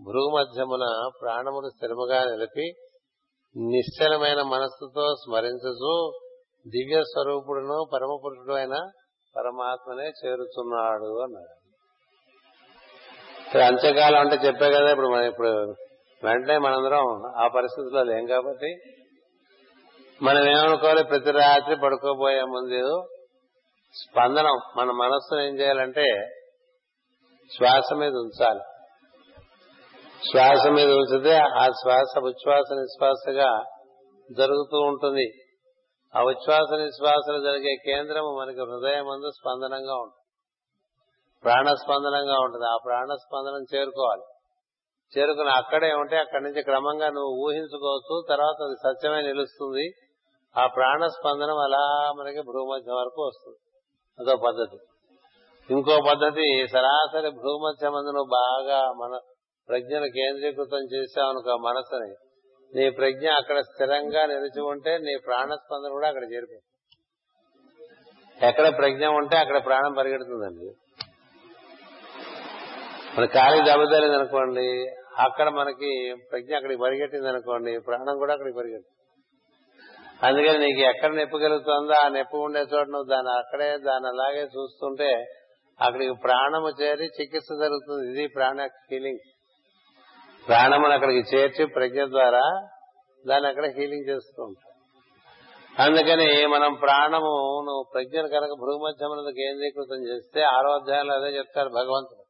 భూమధ్యమున ప్రాణమును స్థిరముగా నిలిపి నిశ్చలమైన మనస్సుతో స్మరించు దివ్య స్వరూపుడును పరమ పురుషుడు అయిన పరమాత్మనే చేరుతున్నాడు అన్నాడు. ఇప్పుడు అంత్యకాలం అంటే చెప్పే కదా ఇప్పుడు మన ఇప్పుడు వెంటనే మనందరం ఆ పరిస్థితిలో లేం కాబట్టి మనం ఏమనుకోవాలి? ప్రతి రాత్రి పడుకోబోయే ముందు స్పందనం మన మనస్సును ఏం చేయాలంటే శ్వాస మీద ఉంచాలి. శ్వాస మీద ఉంచితే ఆ శ్వాస ఉచ్ఛ్వాస నిశ్వాసగా జరుగుతూ ఉంటుంది. ఆ ఉచ్ఛ్వాస నిశ్వాసలు జరిగే కేంద్రము మనకి హృదయం అందు స్పందనంగా ఉంటుంది. ప్రాణ స్పందనంగా ఉంటుంది. ఆ ప్రాణ స్పందనం చేరుకోవాలి. చేరుకుని అక్కడే ఉంటే అక్కడి నుంచి క్రమంగా నువ్వు ఊహించుకోవచ్చు తర్వాత అది సత్యమే నిలుస్తుంది. ఆ ప్రాణ స్పందనం అలా మనకి భూమధ్యం వరకు వస్తుంది. అదో పద్ధతి. ఇంకో పద్ధతి సరాసరి భూమధ్యం నువ్వు బాగా మన ప్రజ్ఞను కేంద్రీకృతం చేసావనుకో మనసుని నీ ప్రజ్ఞ అక్కడ స్థిరంగా నిలిచి ఉంటే నీ ప్రాణస్పందన కూడా అక్కడ చేరిపోతుంది. ఎక్కడ ప్రజ్ఞ ఉంటే అక్కడ ప్రాణం పరిగెడుతుందండి. మన కాలికి దెబ్బతలేదు అనుకోండి అక్కడ మనకి ప్రజ్ఞ అక్కడికి పరిగెట్టింది అనుకోండి ప్రాణం కూడా అక్కడికి పరిగెడుతుంది. అందుకని నీకు ఎక్కడ నొప్పి కలుగుతుందో ఆ నొప్పి ఉండే చోట నువ్వు దాన్ని అక్కడే దాన్ని అలాగే చూస్తుంటే అక్కడికి ప్రాణము చేరి చికిత్స జరుగుతుంది. ఇది ప్రాణ ఫీలింగ్ ప్రాణమును అక్కడికి చేర్చి ప్రజ్ఞ ద్వారా దాన్ని అక్కడ హీలింగ్ చేస్తూ ఉంటాం అందుకని మనం ప్రాణము నువ్వు ప్రజ్ఞను కనుక భూమధ్యమునందు కేంద్రీకృతం చేస్తే ఆరో అధ్యాయంలో అదే చెప్తారు భగవంతుడు.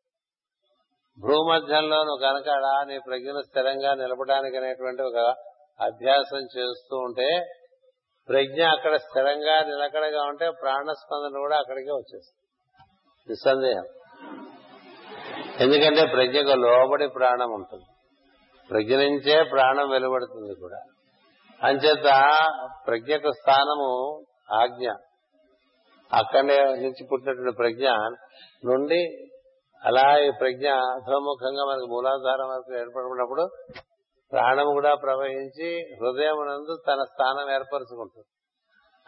భూమధ్యంలో నువ్వు కనుక నీ ప్రజ్ఞను స్థిరంగా నిలపడానికి అనేటువంటి ఒక అభ్యాసం చేస్తూ ఉంటే ప్రజ్ఞ అక్కడ స్థిరంగా నిలకడగా ఉంటే ప్రాణస్పందన కూడా అక్కడికే వచ్చేస్తుంది. నిస్సందేహం. ఎందుకంటే ప్రజ్ఞకు లోబడి ప్రాణం ఉంటుంది. ప్రజ్ఞ నుంచే ప్రాణం వెలువడుతుంది కూడా. అంచేత ప్రజ్ఞకు స్థానము ఆజ్ఞ. అక్కడే నుంచి పుట్టినటువంటి ప్రజ్ఞ నుండి అలా ఈ ప్రజ్ఞ అధోముఖంగా మనకు మూలాధారం వరకు ఏర్పడినప్పుడు ప్రాణం కూడా ప్రవహించి హృదయం నందు తన స్థానం ఏర్పరచుకుంటుంది.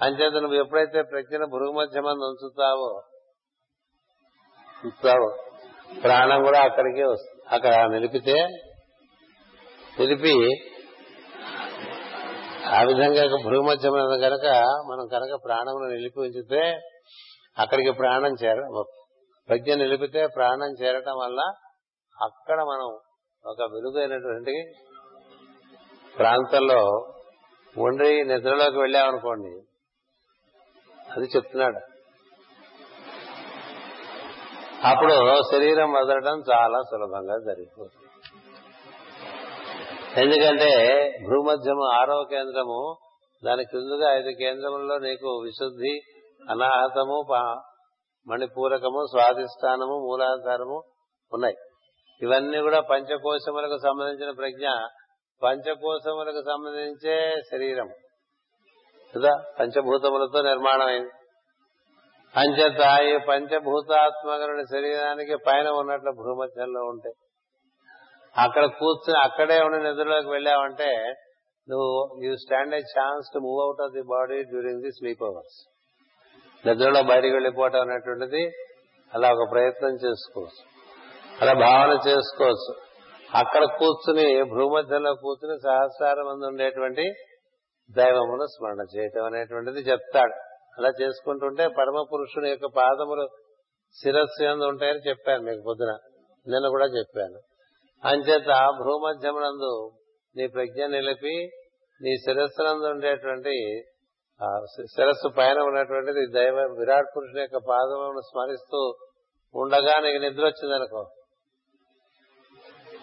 అంచేత నువ్వు ఎప్పుడైతే ప్రజ్ఞను భృగుమధ్యమంది ఉంచుతావో ఉంచుతావో ప్రాణం కూడా అక్కడికే వస్తుంది. అక్కడ నిలిపితే నిలిపి ఆ విధంగా భృగుమధ్యమైన కనుక మనం కనుక ప్రాణమును నిలిపి ఉంచితే అక్కడికి ప్రాణం చేర ప్రజ్ఞ నిలిపితే ప్రాణం చేరటం వల్ల అక్కడ మనం ఒక వెలుగైనటువంటి ప్రాంతంలో ఉండి నిద్రలోకి వెళ్ళామనుకోండి అది చెప్తున్నాడు. అప్పుడు శరీరం వదలడం చాలా సులభంగా జరిగిపోతుంది. ఎందుకంటే భూమధ్యము ఆరవ కేంద్రము దాని క్రిందుగా ఐదు కేంద్రములలో నీకు విశుద్ధి అనాహతము మణిపూరకము స్వాధిష్టానము మూలాధారము ఉన్నాయి. ఇవన్నీ కూడా పంచకోశములకు సంబంధించిన ప్రజ్ఞ. పంచకోశములకు సంబంధించే శరీరం. కదా? పంచభూతములతో నిర్మాణమైంది. అంచేత ఈ పంచభూతాత్మకరుని శరీరానికి పైన ఉన్నట్లు భూమధ్యంలో ఉంటాయి అక్కడ కూర్చుని అక్కడే ఉండి నిద్రలోకి వెళ్ళావంటే నువ్వు you stand a chance to move out of the body during the sleep hours నిద్రలో బయటికి వెళ్ళిపోవటం అనేటువంటిది అలా ఒక ప్రయత్నం చేసుకోవచ్చు అలా భావన చేసుకోవచ్చు అక్కడ కూర్చుని భూమధ్యంలో కూర్చుని సహస్రారం మంది ఉండేటువంటి దైవమును స్మరణ చేయటం అనేటువంటిది చెప్తాడు. అలా చేసుకుంటుంటే పరమ పురుషుని యొక్క పాదములు శిరస్సు ఎందు ఉంటాయని చెప్పాను మీకు పొద్దున. నిన్న కూడా చెప్పాను. అంచేత భూమధ్యమునందు నీ ప్రజ్ఞ నిలిపి నీ శిరస్సునందు ఉండేటువంటి శిరస్సు పైన ఉన్నటువంటిది దైవ విరాట్ పురుషుని యొక్క పాదములను స్మరిస్తూ ఉండగా నీకు నిద్ర వచ్చిందనుకో.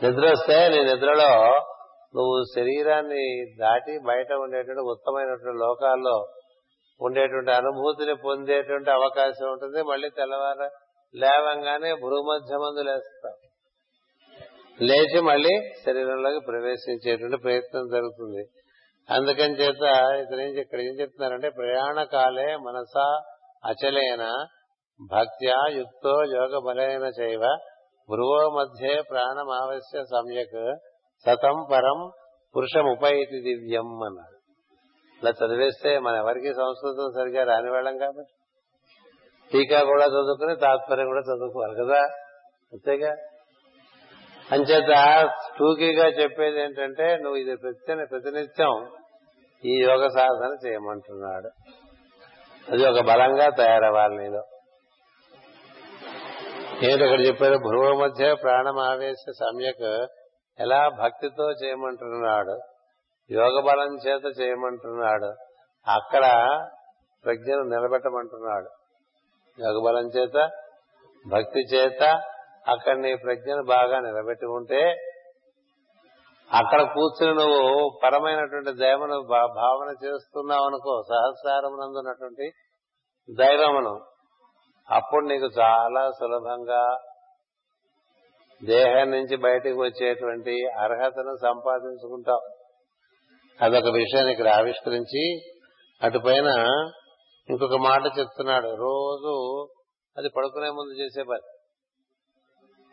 నిద్ర వస్తే నీ నిద్రలో నువ్వు శరీరాన్ని దాటి బయట ఉండేటువంటి ఉత్తమైనటువంటి లోకాల్లో ఉండేటువంటి అనుభూతిని పొందేటువంటి అవకాశం ఉంటుంది. మళ్ళీ తెల్లవారు లేవంగానే భూమధ్యమందు లేస్తావు. లేచి మళ్ళీ శరీరంలోకి ప్రవేశించేటువంటి ప్రయత్నం జరుగుతుంది. అందుకని చేత ఇతను ఇక్కడ ఏం చెప్తున్నారంటే ప్రయాణ కాలే మనసా అచలేన భక్త్యా యుక్తో యోగ బలైన చైవ భ్రువో మధ్యే ప్రాణమావశ్య సమ్యక్ సతం పరం పురుషముపైతి దివ్యం అన్నారు. ఇలా చదివేస్తే మన ఎవరికి సంస్కృతం సరిగా రాని వాళ్ళం కాబట్టి. టీకా కూడా చదువుకుని తాత్పర్యం కూడా చదువుకోవాలి కదా. అంతేగా? అంచేత టూకీగా చెప్పేది ఏంటంటే నువ్వు ఇది ప్రతి ప్రతినిత్యం ఈ యోగ సాధన చేయమంటున్నాడు. అది ఒక బలంగా తయారవ్వాలి నీలో. ఏంటి ఇక్కడ చెప్పారు భ్రువ మధ్య ప్రాణం ఆవేశ సమ్యక్ ఎలా భక్తితో చేయమంటున్నాడు యోగ బలం చేత చేయమంటున్నాడు అక్కడ ప్రజ్ఞను నిలబెట్టమంటున్నాడు. యోగ బలం చేత భక్తి చేత అక్కడ నీ ప్రజ్ఞను బాగా నిలబెట్టి ఉంటే అక్కడ కూర్చుని నువ్వు పరమైనటువంటి దైవను భావన చేస్తున్నావు అనుకో సహస్రారమునందున్నటువంటి దైవమును అప్పుడు నీకు చాలా సులభంగా దేహం నుంచి బయటకు వచ్చేటువంటి అర్హతను సంపాదించుకుంటావు. అదొక విషయాన్ని ఇక్కడ ఆవిష్కరించి అటుపైన ఇంకొక మాట చెప్తున్నాడు. రోజు అది పడుకునే ముందు చేసే పని.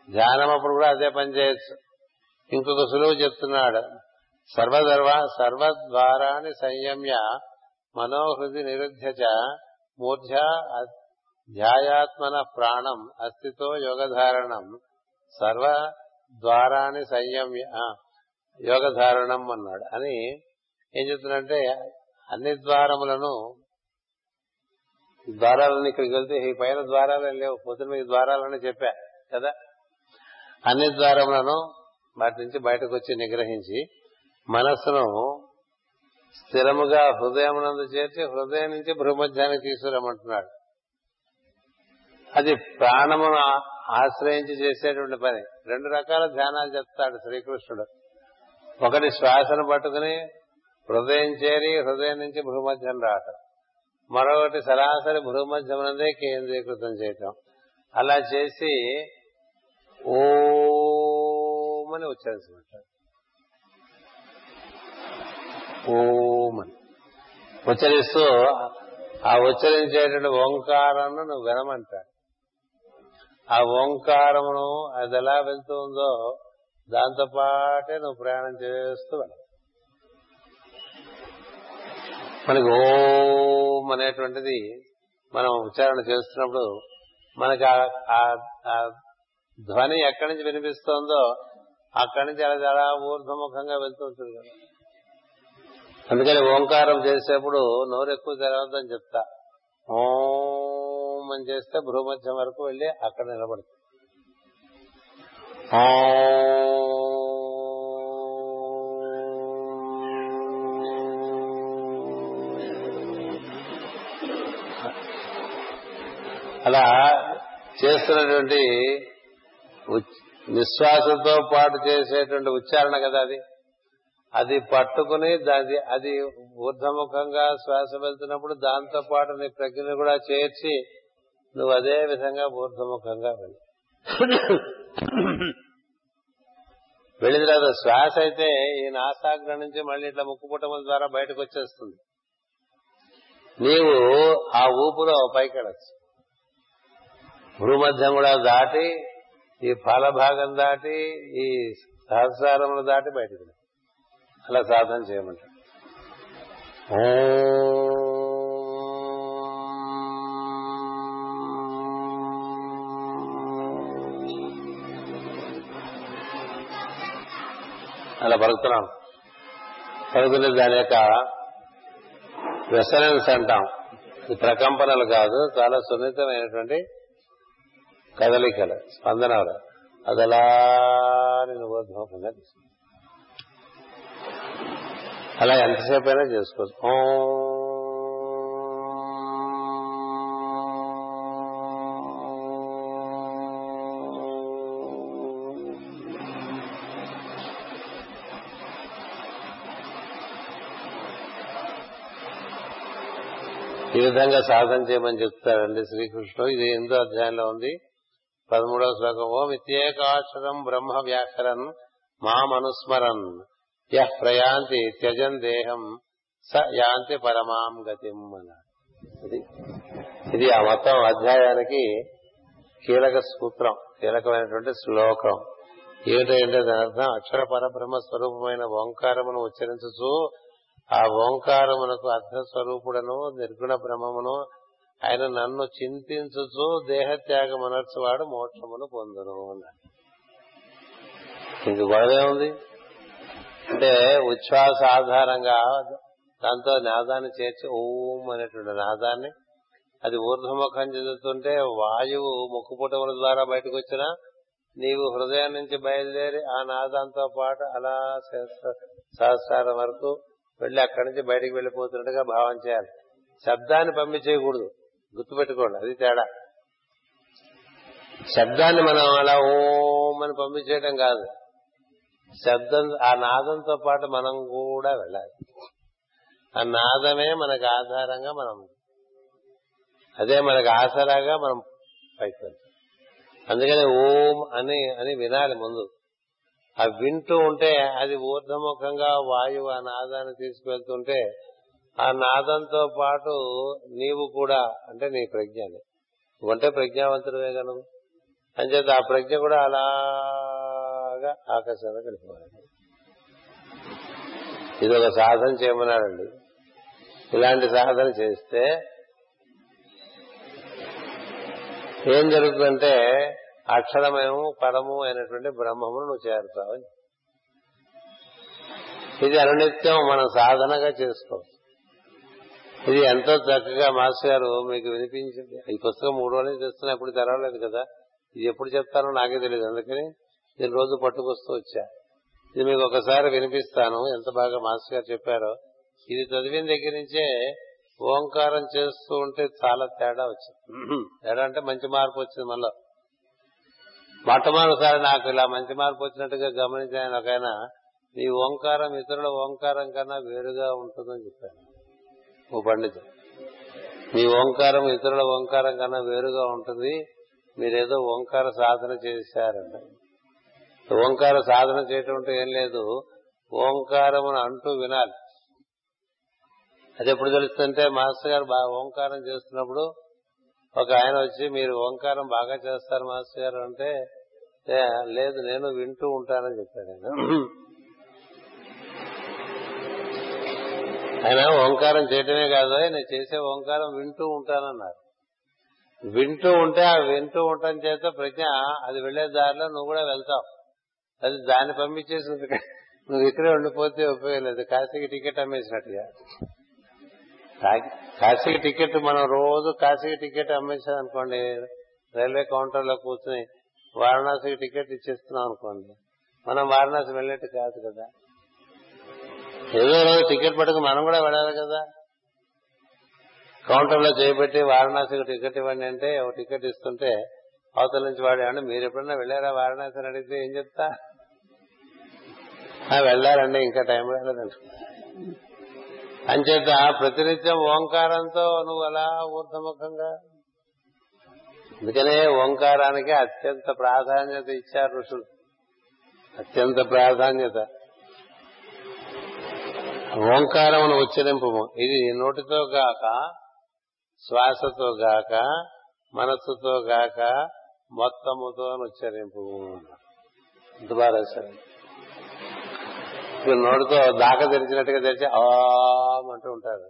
ధ్యానం అప్పుడు కూడా అదే పని చేయొచ్చు. ఇంకొక సులువు చెప్తున్నాడు. సర్వదర్వ సర్వద్వారాన్ని సంయమ్య మనోహృది నిరుధ్య మూర్ధ్య ధ్యాయాత్మన ప్రాణం అస్థితో యోగధారణం. సర్వ ద్వారాన్ని సంయమ్య యోగధారణం అన్నాడు. అని ఏం చెప్తున్నంటే అన్ని ద్వారములను ద్వారాలను ఇక్కడికి వెళ్తే ఈ పైన ద్వారాలు లేవు. పొద్దున ఈ ద్వారాలని చెప్పా కదా? అన్ని ద్వారములను వాటి నుంచి బయటకు వచ్చి నిగ్రహించి మనస్సును స్థిరముగా హృదయమునందు చేర్చి హృదయం నుంచి భూమధ్యానికి తీసుకురమ్మంటున్నాడు. అది ప్రాణమును ఆశ్రయించి చేసేటువంటి పని. రెండు రకాల ధ్యానాలు చెప్తాడు శ్రీకృష్ణుడు. ఒకటి శ్వాసను పట్టుకుని హృదయం చేరి హృదయం నుంచి భూమధ్యం రావటం మరొకటి సరాసరి భూమధ్యమునందే కేంద్రీకృతం చేయటం. అలా చేసి ఓమని వచ్చేసినట్ట ఓమని. ఉచ్చరిస్తూ ఆ ఉచ్చరించేటువంటి ఓంకారాన్ని నువ్వు వినమంటాడు ఆ ఓంకారమును అది ఎలా వెళ్తుందో దాంతో పాటే నువ్వు ప్రయాణం చేస్తూ వెళ్ళాలి. మనకి ఓం అనేటువంటిది మనం ఉచ్చారణ చేస్తున్నప్పుడు మనకి ఆ ధ్వని ఎక్కడి నుంచి వినిపిస్తోందో అక్కడి నుంచి అలా చాలా ఊర్ధముఖంగా వెళ్తూ ఉంటుంది కదా. అందుకని ఓంకారం చేసేప్పుడు నోరు ఎక్కువ తెరవద్దని చెప్తా. ఓం అని చేస్తే భూమధ్యం వరకు వెళ్ళి అక్కడ నిలబడుతుంది అలా చేస్తున్నటువంటి నిశ్వాసంతో పాటు చేసేటువంటి ఉచ్చారణ కదా అది? అది పట్టుకుని దాని అది ఊర్ధముఖంగా శ్వాస వెళ్తున్నప్పుడు దాంతో పాటు నీ ప్రజ్ఞను కూడా చేర్చి నువ్వు అదే విధంగా ఊర్ధముఖంగా వెళ్ళి. వెళ్ళిన తర్వాత శ్వాస అయితే ఈ నాసాగ్ర నుంచి మళ్ళీ ఇట్లా ముక్కుపుటముల ద్వారా బయటకు వచ్చేస్తుంది నీవు ఆ ఊపులో పైకెళ్ళచ్చు. భూమధ్యం కూడా దాటి ఈ ఫలభాగం దాటి ఈ సహస్రారములు దాటి బయటకు అలా సాధన చేయమంటారు. అలా పలుకుతున్నాం. పలుకునే దాని యొక్క రెసనెన్స్ అంటాం. ఈ ప్రకంపనలు కాదు చాలా సున్నితమైనటువంటి కదలికలు స్పందనలు. అదలా నేను అలా ఎంతసేపు అయినా చేసుకోవచ్చు ఈ విధంగా సాధన చేయమని చెప్తారండి శ్రీకృష్ణుడు. ఇది ఎందో అధ్యాయంలో ఉంది. పదమూడవ శ్లోకం. ఓం ఇత్యేకాక్షరం బ్రహ్మ వ్యాకరన్ మామనుస్మరన్. యహ్ ప్రయాంతి త్యజన్ దేహం స యాంతి పరమాం గతిం అన్నాడు ఇది ఇది ఆ మొత్తం అధ్యాయానికి కీలక సూత్రం కీలకమైనటువంటి శ్లోకం. ఏమిటంటే దాని అర్థం అక్షర పరబ్రహ్మ స్వరూపమైన ఓంకారమును ఉచ్చరించు ఆ ఓంకారమునకు అర్ధ స్వరూపుడను నిర్గుణ బ్రహ్మమును ఆయన నన్ను చింతించుచు దేహత్యాగం అనర్చువాడు మోక్షమును పొందును అన్నాడు. ఇంక గొడవే ఉంది అంటే ఉచ్ఛ్వాస ఆధారంగా దాంతో నాదాన్ని చేర్చి ఓం అనేటువంటి నాదాన్ని అది ఊర్ధముఖం చెందుతుంటే వాయువు ముక్కుపుటముల ద్వారా బయటకు వచ్చినా నీవు హృదయం నుంచి బయలుదేరి ఆ నాదంతో పాటు అలా సహస్రారం వరకు వెళ్ళి అక్కడి నుంచి బయటికి వెళ్ళిపోతున్నట్టుగా భావం చేయాలి. శబ్దాన్ని పంపించేయకూడదు గుర్తుపెట్టుకోండి అది తేడా. శబ్దాన్ని మనం అలా ఓం పంపించేయటం కాదు. శబ్దం ఆ నాదంతో పాటు మనం కూడా వెళ్ళాలి. ఆ నాదమే మనకు ఆధారంగా మనం అదే మనకు ఆసరాగా మనం పైకి వెళ్తాం అందుకని ఓం అని అని వినాలి ముందు. ఆ వింటూ ఉంటే అది ఊర్ధముఖంగా వాయువు ఆ నాదాన్ని తీసుకువెళ్తుంటే ఆ నాదంతో పాటు నీవు కూడా అంటే నీ ప్రజ్ఞని నువ్వంటే ప్రజ్ఞావంతుడివే గను అంచేత ఆ ప్రజ్ఞ కూడా అలాగా ఆకాశంలో కలిపి ఇది ఒక సాధన చేయమన్నాడండి. ఇలాంటి సాధన చేస్తే ఏం జరుగుతుందంటే అక్షరమేమో పరము అయినటువంటి బ్రహ్మమును నువ్వు చేరుతావు ఇది అనునిత్యం మనం సాధనగా చేసుకోవచ్చు. ఇది ఎంతో చక్కగా మాస్టర్ గారు మీకు వినిపించింది. ఈ పుస్తకం మూడు రోజులు తెస్తున్నా ఎప్పుడు తెరవలేదు కదా. ఇది ఎప్పుడు చెప్తానో నాకే తెలియదు అందుకని నేను రోజు పట్టుకొస్తూ వచ్చా. ఇది మీకు ఒకసారి వినిపిస్తాను ఎంత బాగా మాస్టర్ గారు చెప్పారో. ఇది చదివిన దగ్గర నుంచే ఓంకారం చేస్తూ ఉంటే చాలా తేడా వచ్చింది. తేడా అంటే మంచి మార్పు వచ్చింది మనలో. మొట్టమొదటిసారి నాకు ఇలా మంచి మార్పు వచ్చినట్టుగా గమనించాను. ఒకైనా నీ ఓంకారం ఇతరుల ఓంకారం కన్నా వేరుగా ఉంటుందని చెప్పాను ఓ పండితుడు మీ ఓంకారం ఇతరుల ఓంకారం కన్నా వేరుగా ఉంటుంది. మీరేదో ఓంకార సాధన చేశారంట. ఓంకార సాధన చేయటం అంటే ఏం లేదు. ఓంకారం అని అంటూ వినాలి. అది ఎప్పుడు తెలుస్తుంటే మాస్టర్ గారు బాగా ఓంకారం చేస్తున్నప్పుడు ఒక ఆయన వచ్చి మీరు ఓంకారం బాగా చేస్తారు మాస్టర్ గారు అంటే లేదు నేను వింటూ ఉంటానని చెప్పాడు ఆయన ఓంకారం చేయటమే కాదు నేను చేసే ఓంకారం వింటూ ఉంటానన్నారు. వింటూ ఉంటే ఆ వింటూ ఉండటం చేత ప్రజ్ఞ అది వెళ్ళే దారిలో నువ్వు కూడా వెళ్తావు. అది దాన్ని పంపించేసి నువ్వు- ఇక్కడే ఉండిపోతే ఉపయోగం లేదు. కాశీకి టికెట్ అమ్మేసినట్టుగా. కాశీకి టికెట్ మనం రోజు కాశీకి టికెట్ అమ్మేసాం అనుకోండి రైల్వే కౌంటర్లో కూర్చుని వారణాసికి టికెట్ ఇచ్చేస్తున్నాం అనుకోండి మనం వారణాసి వెళ్ళినట్టు కాదు కదా. ఏదో రోజు టికెట్ పట్టుకుని మనం కూడా వెళ్ళాలి కదా. కౌంటర్లో చేపెట్టి వారణాసికి టికెట్ ఇవ్వండి అంటే ఒక టికెట్ ఇస్తుంటే అవతల నుంచి వాడు మీరు ఎప్పుడన్నా వెళ్ళారా వారణాసి? అని అడిగితే ఏం చెప్తా? "ఆ, వెళ్ళారండి ఇంకా టైం రాలేదండి. అంచేత ప్రతినిత్యం ఓంకారంతో నువ్వు అలా ఊర్ధముఖంగా అందుకనే ఓంకారానికి అత్యంత ప్రాధాన్యత ఇచ్చారు ఋషులు. అత్యంత ప్రాధాన్యత. ఓంకారమును ఉచ్చరింపము. ఇది నోటితో గాక శ్వాసతో గాక మనస్సుతో గాక మొత్తముతో ఉచ్చరింపు ఇంత బాగా రాశారు. ఇప్పుడు నోటితో దాక తెరిచినట్టుగా తెరిచి ఆమ్ అంటూ ఉంటారు.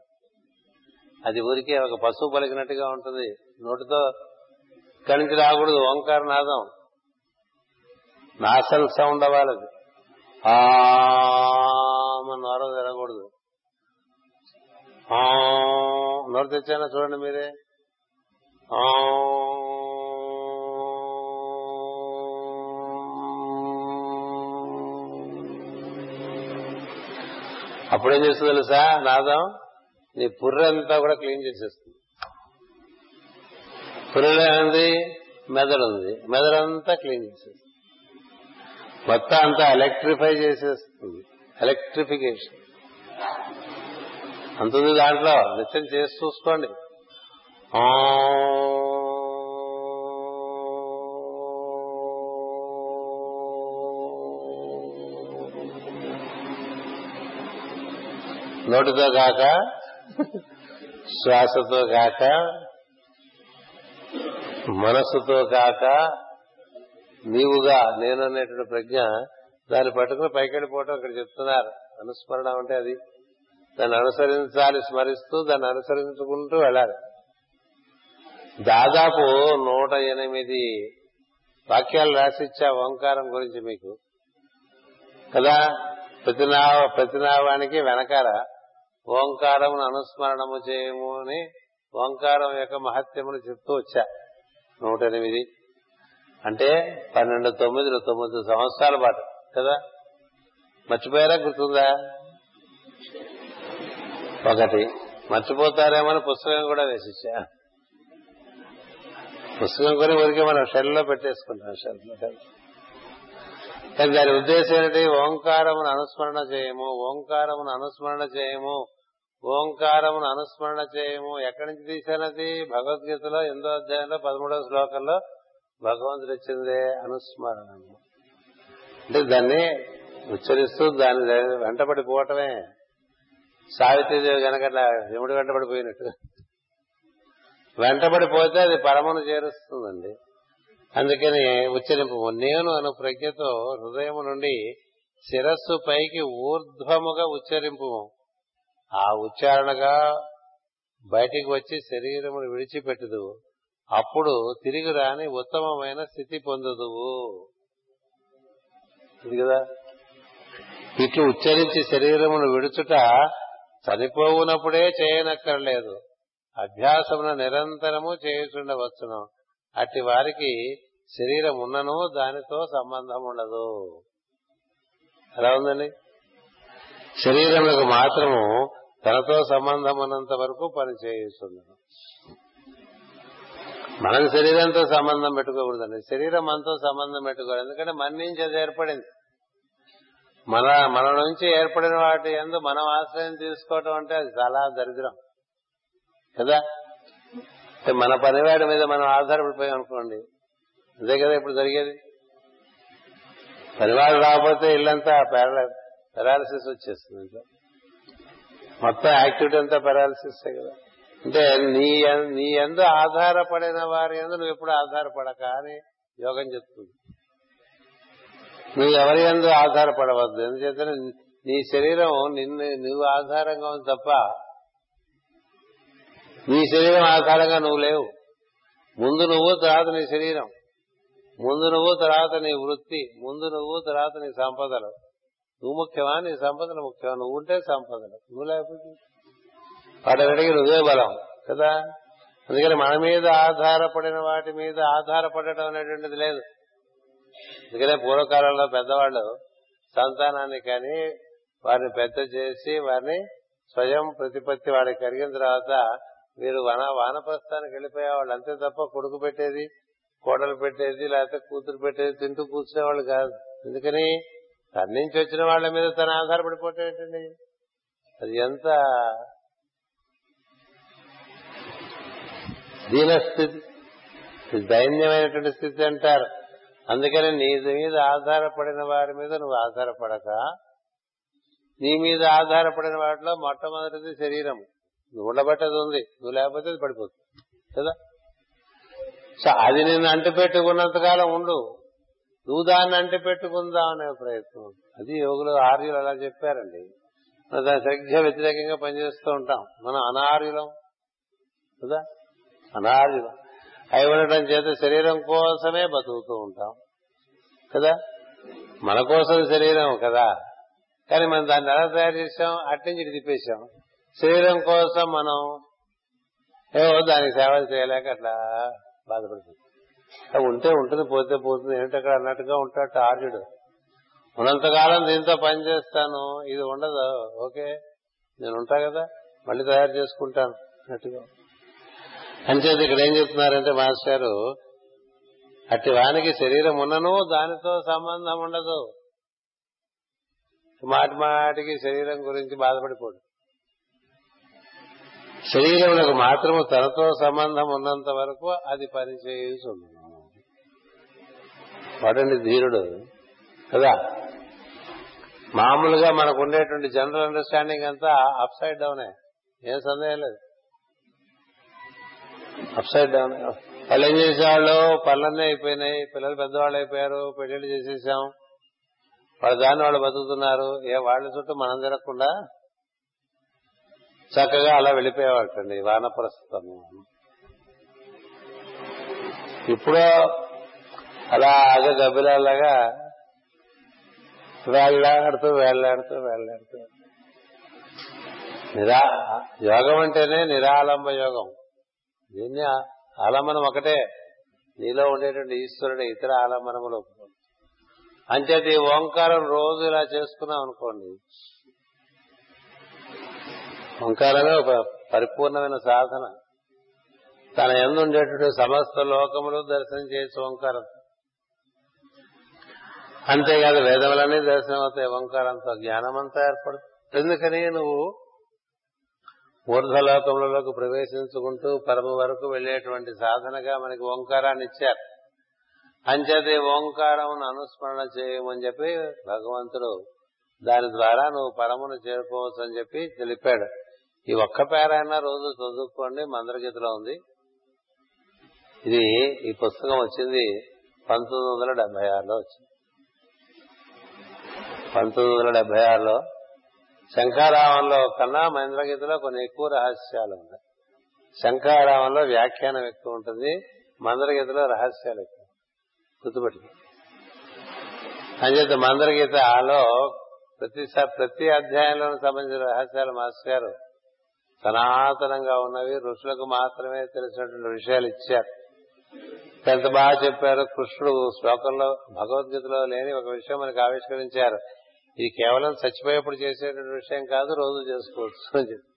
అది ఊరికే ఒక పశువు పలికినట్టుగా ఉంటుంది. నోటితో కణించి రాకూడదు. ఓంకార నాదం. నాసల్ సౌండ్ అవ్వాలి ఆ ఆమ్ అని నోర తిరగకూడదు ఆ నోరు తెచ్చానా చూడండి మీరే. ఆ అప్పుడేం చేస్తుంది తెలుసా? నాదం నీ పుర్రంతా కూడా క్లీన్ చేసేస్తుంది. పుర్రలో ఉంది? మెదడు ఉంది. మెదడంతా క్లీన్ చేసేస్తుంది. మొత్తం అంతా ఎలక్ట్రిఫై చేసేస్తుంది. ఎలక్ట్రిఫికేషన్ అంతుంది దాంట్లో. నిత్యం చేసి చూసుకోండి. ఆ నోటితో కాక శ్వాసతో కాక మనస్సుతో కాక నీవుగా నేను అనేటువంటి ప్రజ్ఞ దాన్ని పట్టుకుని పైకెళ్ళిపోవటం ఇక్కడ చెప్తున్నారు. అనుస్మరణ అంటే అది. దాన్ని అనుసరించాలి స్మరిస్తూ దాన్ని అనుసరించుకుంటూ వెళ్ళాలి. దాదాపు నూట ఎనిమిది వాక్యాలు రాసిచ్చా ఓంకారం గురించి మీకు. కదా? ప్రతినా ప్రతినావానికి వెనకాల ఓంకారం అనుస్మరణము చేయము అని ఓంకారం యొక్క మహత్యమును చెప్తూ వచ్చా నూట ఎనిమిది. అంటే పన్నెండు తొమ్మిదిలో తొమ్మిది సంవత్సరాల పాటు కదా? మర్చిపోయారా? గుర్తుందా? ఒకటి. మర్చిపోతారేమని పుస్తకం కూడా వేసిచ్చా. పుస్తకం కొని ఊరికే మనం షెల్లో పెట్టేసుకుంటాం షెల్లో కానీ దాని ఉద్దేశం ఏంటి? ఓంకారమును అనుస్మరణ చేయము. ఓంకారమును అనుస్మరణ చేయము. ఓంకారమును అనుస్మరణ చేయము. ఎక్కడి నుంచి తీశానది భగవద్గీతలో ఎనిమిదో అధ్యాయంలో పదమూడవ శ్లోకంలో. భగవంతుడు ఇచ్చిందే అనుస్మరణ అంటే దాన్ని ఉచ్చరిస్తూ దాని వెంటబడి పోవటమే. సావిత్రిదేవి కనుక అట్లా వెంటబడిపోయినట్టు వెంటబడిపోతే అది పరమను చేరుస్తుందండి. అందుకని ఉచ్చరింపు. నేను అను ప్రజ్ఞతో హృదయం నుండి శిరస్సు పైకి ఊర్ధ్వముగా ఉచ్చరింపు. ఆ ఉచ్చారణగా బయటికి వచ్చి శరీరమును విడిచిపెట్టదు. అప్పుడు తిరిగి రాని ఉత్తమమైన స్థితి పొందదువు. ఇది కదా? ఇట్లు ఉచ్చరించి శరీరమును విడుచుట చనిపోవునప్పుడే చేయనక్కర్లేదు. అభ్యాసమున నిరంతరము చేయుచుండవచ్చును. అట్టి వారికి శరీరం ఉన్నను దానితో సంబంధం ఉండదు ఎలా ఉందండి? శరీరములకు మాత్రము తనతో సంబంధం ఉన్నంత వరకు పని మనం శరీరంతో సంబంధం పెట్టుకోకూడదండి. శరీరం మనతో సంబంధం పెట్టుకోవాలి ఎందుకంటే మన నుంచి అది ఏర్పడింది. మన మన నుంచి ఏర్పడిన వాటి ఎందు మనం ఆశ్రయం తీసుకోవటం అంటే అది చాలా దరిద్రం. కదా? మన పనివాడి మీద మనం ఆధారపడిపోయాం అనుకోండి. అదే కదా ఇప్పుడు జరిగేది? పనివాడు రాకపోతే ఇల్లంతా పెరాలసిస్ వచ్చేస్తుంది ఇంట్లో. మొత్తం యాక్టివిటీ అంతా పెరాలసిస్ కదా. అంటే నీ నీ ఎందు ఆధారపడిన వారి ఎందు నువ్వు ఎప్పుడు ఆధారపడక అని యోగం చెప్తుంది. నువ్వు ఎవరి ఎందు ఆధారపడవద్దు. ఎందుకంటే నీ శరీరం నిన్ను నువ్వు ఆధారంగా ఉంది తప్ప నీ శరీరం ఆధారంగా నువ్వు లేవు. ముందు నువ్వు తర్వాత నీ శరీరం. ముందు నువ్వు తర్వాత నీ వృత్తి. ముందు నువ్వు తర్వాత నీ సంపదలు. నువ్వు ముఖ్యమా? నీ సంపదలు ముఖ్యమా? నువ్వు ఉంటే సంపదలు. నువ్వు లేకపోతే వాటన్నిటికీ నువ్వే బలం కదా? అందుకని మన మీద ఆధారపడిన వాటి మీద ఆధారపడటం అనేటువంటిది లేదు. అందుకనే పూర్వకాలంలో పెద్దవాళ్ళు సంతానాన్ని కానీ వారిని పెద్ద చేసి వారిని స్వయం ప్రతిపత్తి వాడికి కలిగిన తర్వాత వీరు వన వానప్రస్థానికి వెళ్ళిపోయేవాళ్ళు. అంతే తప్ప కొడుకు పెట్టేది కోడలు పెట్టేది లేకపోతే కూతురు పెట్టేది తింటూ కూర్చునేవాళ్ళు కాదు. ఎందుకని తన నుంచి వచ్చిన వాళ్ళ మీద తను ఆధారపడిపోవటం ఏంటండి? అది ఎంత దీనస్థితి. దైన్యమైనటువంటి స్థితి అంటారు. అందుకని నీ మీద ఆధారపడిన వారి మీద నువ్వు ఆధారపడక. నీ మీద ఆధారపడిన వాటిలో మొట్టమొదటిది శరీరం. నువ్వు ఉండబట్టేది ఉంది. నువ్వు లేకపోతే అది పడిపోతుంది. కదా? సో అది నిన్ను అంటిపెట్టుకున్నంతకాలం ఉండు. నువ్వు దాన్ని అంటిపెట్టుకుందాం అనే ప్రయత్నం. అది యోగులు ఆర్యులు అలా చెప్పారండి. మనం దాని సరిగ్గా వ్యతిరేకంగా పనిచేస్తూ ఉంటాం. మనం అనార్యులం. కదా? అనాది అయి ఉండటం చేత శరీరం కోసమే బతుకుతూ ఉంటాం. కదా? మన కోసం శరీరం కదా? కానీ మనం దాన్ని ఎలా తయారు చేసాం అట్నుంచి తిప్పేశాం. శరీరం కోసం మనం ఏవో దానికి సేవలు చేయలేక అట్లా బాధపడుతుంది. ఉంటే ఉంటుంది పోతే పోతుంది. ఏంటి అక్కడ అన్నట్టుగా ఉంటాడు ఆర్యుడు ఉన్నంతకాలం దీంతో పని చేస్తాను. ఇది ఉండదు. ఓకే. నేను ఉంటా కదా? మళ్ళీ తయారు చేసుకుంటాను. అన్నట్టుగా. అంచేది ఇక్కడ ఏం చెప్తున్నారంటే మాస్టర్ గారు అట్టి వానికి శరీరం ఉన్నను దానితో సంబంధం ఉండదు. మాటి మాటికి శరీరం గురించి బాధపడిపోడు. శరీరములకు మాత్రము తనతో సంబంధం ఉన్నంత వరకు అది పని వాడండి ధీరుడు కదా? మామూలుగా మనకు ఉండేటువంటి జనరల్ అండర్స్టాండింగ్ అంతా అప్ సైడ్ డౌనే ఏం సందేహం లేదు. అప్సైడ్ డౌన్ వాళ్ళు ఏం చేసేవాళ్ళు పనులన్నీ అయిపోయినాయి. పిల్లలు పెద్దవాళ్ళు అయిపోయారు. పెళ్ళిళ్ళు చేసేసాం. వాళ్ళ దాన్ని వాళ్ళు బతుకుతున్నారు. ఏ వాళ్ళ చుట్టూ మనం తిరగకుండా చక్కగా అలా వెళ్ళిపోయేవాటండి ప్రస్తుతం. ఇప్పుడు అలాగే గబ్బిలాగా వేళ్ళాడుతూ వేళ్ళాడుతూ వేళ్ళాడుతూ నిరా యోగం అంటేనే నిరాలంబ యోగం. దీన్ని ఆలంబనం ఒకటే. నీలో ఉండేటువంటి ఈశ్వరుడు ఇతర ఆలంబనములు అంచేత ఈ ఓంకారం రోజు ఇలా చేసుకున్నాం అనుకోండి. ఓంకారమే ఒక పరిపూర్ణమైన సాధన. తన ఎందుండేటువంటి సమస్త లోకములు దర్శనం చేసి ఓంకారం. అంతేకాదు వేదములన్నీ దర్శనం అవుతాయి. ఓంకారంతో జ్ఞానమంతా ఏర్పడుతుంది. ఎందుకని నువ్వు ఊర్ధ్వలోకములలోకి ప్రవేశించుకుంటూ పరమ వరకు వెళ్ళేటువంటి సాధనగా మనకి ఓంకారాన్ని ఇచ్చారు. అంచేత ఈ ఓంకారమును అనుస్మరణ చేయమని చెప్పి భగవంతుడు దాని ద్వారా నువ్వు పరమును చేరుకోవచ్చు అని చెప్పి తెలిపాడు. ఈ ఒక్క పేరైనా రోజు చదువుకోండి మందరగీతలో ఉంది. ఇది ఈ పుస్తకం వచ్చింది పంతొమ్మిది వందల డెబ్బై ఆరులో వచ్చింది. పంతొమ్మిది వందల డెబ్బై ఆరులో శంఖారావంలో కన్నా మహేంద్రగీతలో కొన్ని ఎక్కువ రహస్యాలు ఉన్నాయి. శంఖారావంలో వ్యాఖ్యానం ఎక్కువ ఉంటుంది మందరగీతలో రహస్యాలు ఎక్కువ గుర్తుపెట్టుకో. అంచేత మందరగీతలో ప్రతి ప్రతి అధ్యాయంలో సంబంధించిన రహస్యాలు మాస్టర్ గారు సనాతనంగా ఉన్నవి ఋషులకు మాత్రమే తెలిసినటువంటి విషయాలు ఇచ్చారు. ఎంత బాగా చెప్పారు కృష్ణుడు శ్లోకంలో భగవద్గీతలో లేని ఒక విషయం మనకు ఆవిష్కరించారు. ఇది కేవలం చచ్చిపోయేప్పుడు చేసేటువంటి విషయం కాదు రోజు చేసుకోవచ్చు అని చెప్పి.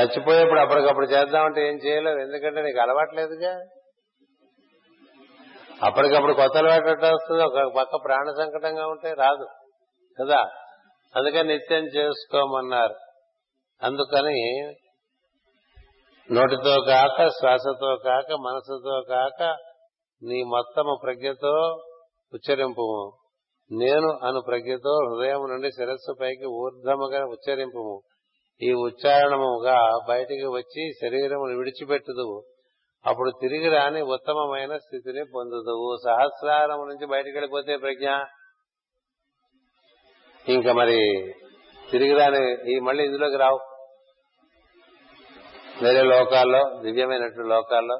చచ్చిపోయేప్పుడు అప్పటికప్పుడు చేద్దామంటే ఏం చేయలేవు. ఎందుకంటే నీకు అలవాట్లేదుగా అప్పటికప్పుడు కొత్త అలవాటు వస్తుంది ఒక పక్క ప్రాణ సంకటంగా ఉంటే రాదు. కదా? అందుకని నిత్యం చేసుకోమన్నారు. అందుకని నోటితో కాక శ్వాసతో కాక మనసుతో కాక నీ మొత్తము ప్రజ్ఞతో ఉచ్చరింపు నేను అను ప్రజ్ఞతో హృదయం నుండి శిరస్సు పైకి ఊర్ధముగా ఉచ్చరింపు ఈ ఉచ్చారణముగా బయటికి వచ్చి శరీరమును విడిచిపెట్టుదు అప్పుడు తిరిగి రాని ఉత్తమమైన స్థితిని పొందుదువు. సహస్రారం నుంచి బయటికి వెళ్ళిపోతే ప్రజ్ఞ? ఇంకా మరి తిరిగి రాని ఈ మళ్ళీ ఇందులోకి రావు. వేరే లోకాల్లో దివ్యమైనటువంటి లోకాల్లో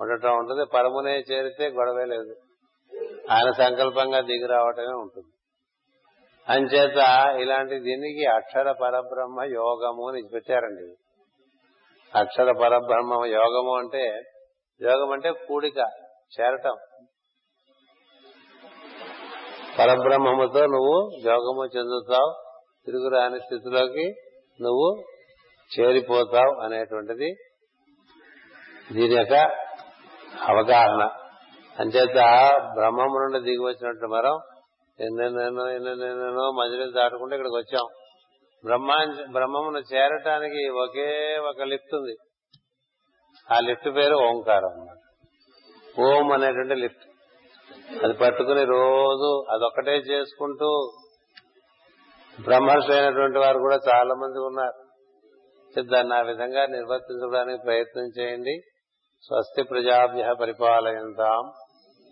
ఉండటం ఉంటుంది. పరమునే చేరితే గొడవే లేదు. ఆయన సంకల్పంగా దిగి రావటమే ఉంటుంది. అంచేత ఇలాంటి దీనికి అక్షర పరబ్రహ్మ యోగము అని పెట్టారండి అక్షర పరబ్రహ్మ యోగము అంటే యోగం అంటే కూడిక చేరటం. పరబ్రహ్మముతో నువ్వు యోగము చెందుతావు తిరుగురాని స్థితిలోకి నువ్వు చేరిపోతావు అనేటువంటిది దీని యొక్క అవగాహన. అంచేత బ్రహ్మము నుండి దిగి వచ్చినట్టు మనం ఎన్నెన్నెన్నో ఎన్నెన్నెన్నో మధ్యలో దాటుకుంటే ఇక్కడికి వచ్చాం. బ్రహ్మా బ్రహ్మమును చేరటానికి ఒకే ఒక లిఫ్ట్ ఉంది. ఆ లిఫ్ట్ పేరు ఓంకారం అన్నమాట. ఓం అనేటువంటి లిఫ్ట్. అది పట్టుకుని రోజు అదొక్కటే చేసుకుంటూ బ్రహ్మర్షి అయినటువంటి వారు కూడా చాలా మంది ఉన్నారు. దాన్ని ఆ విధంగా నిర్వర్తించడానికి ప్రయత్నం చేయండి. స్వస్తి ప్రజాభ్య పరిపాలయంతాం.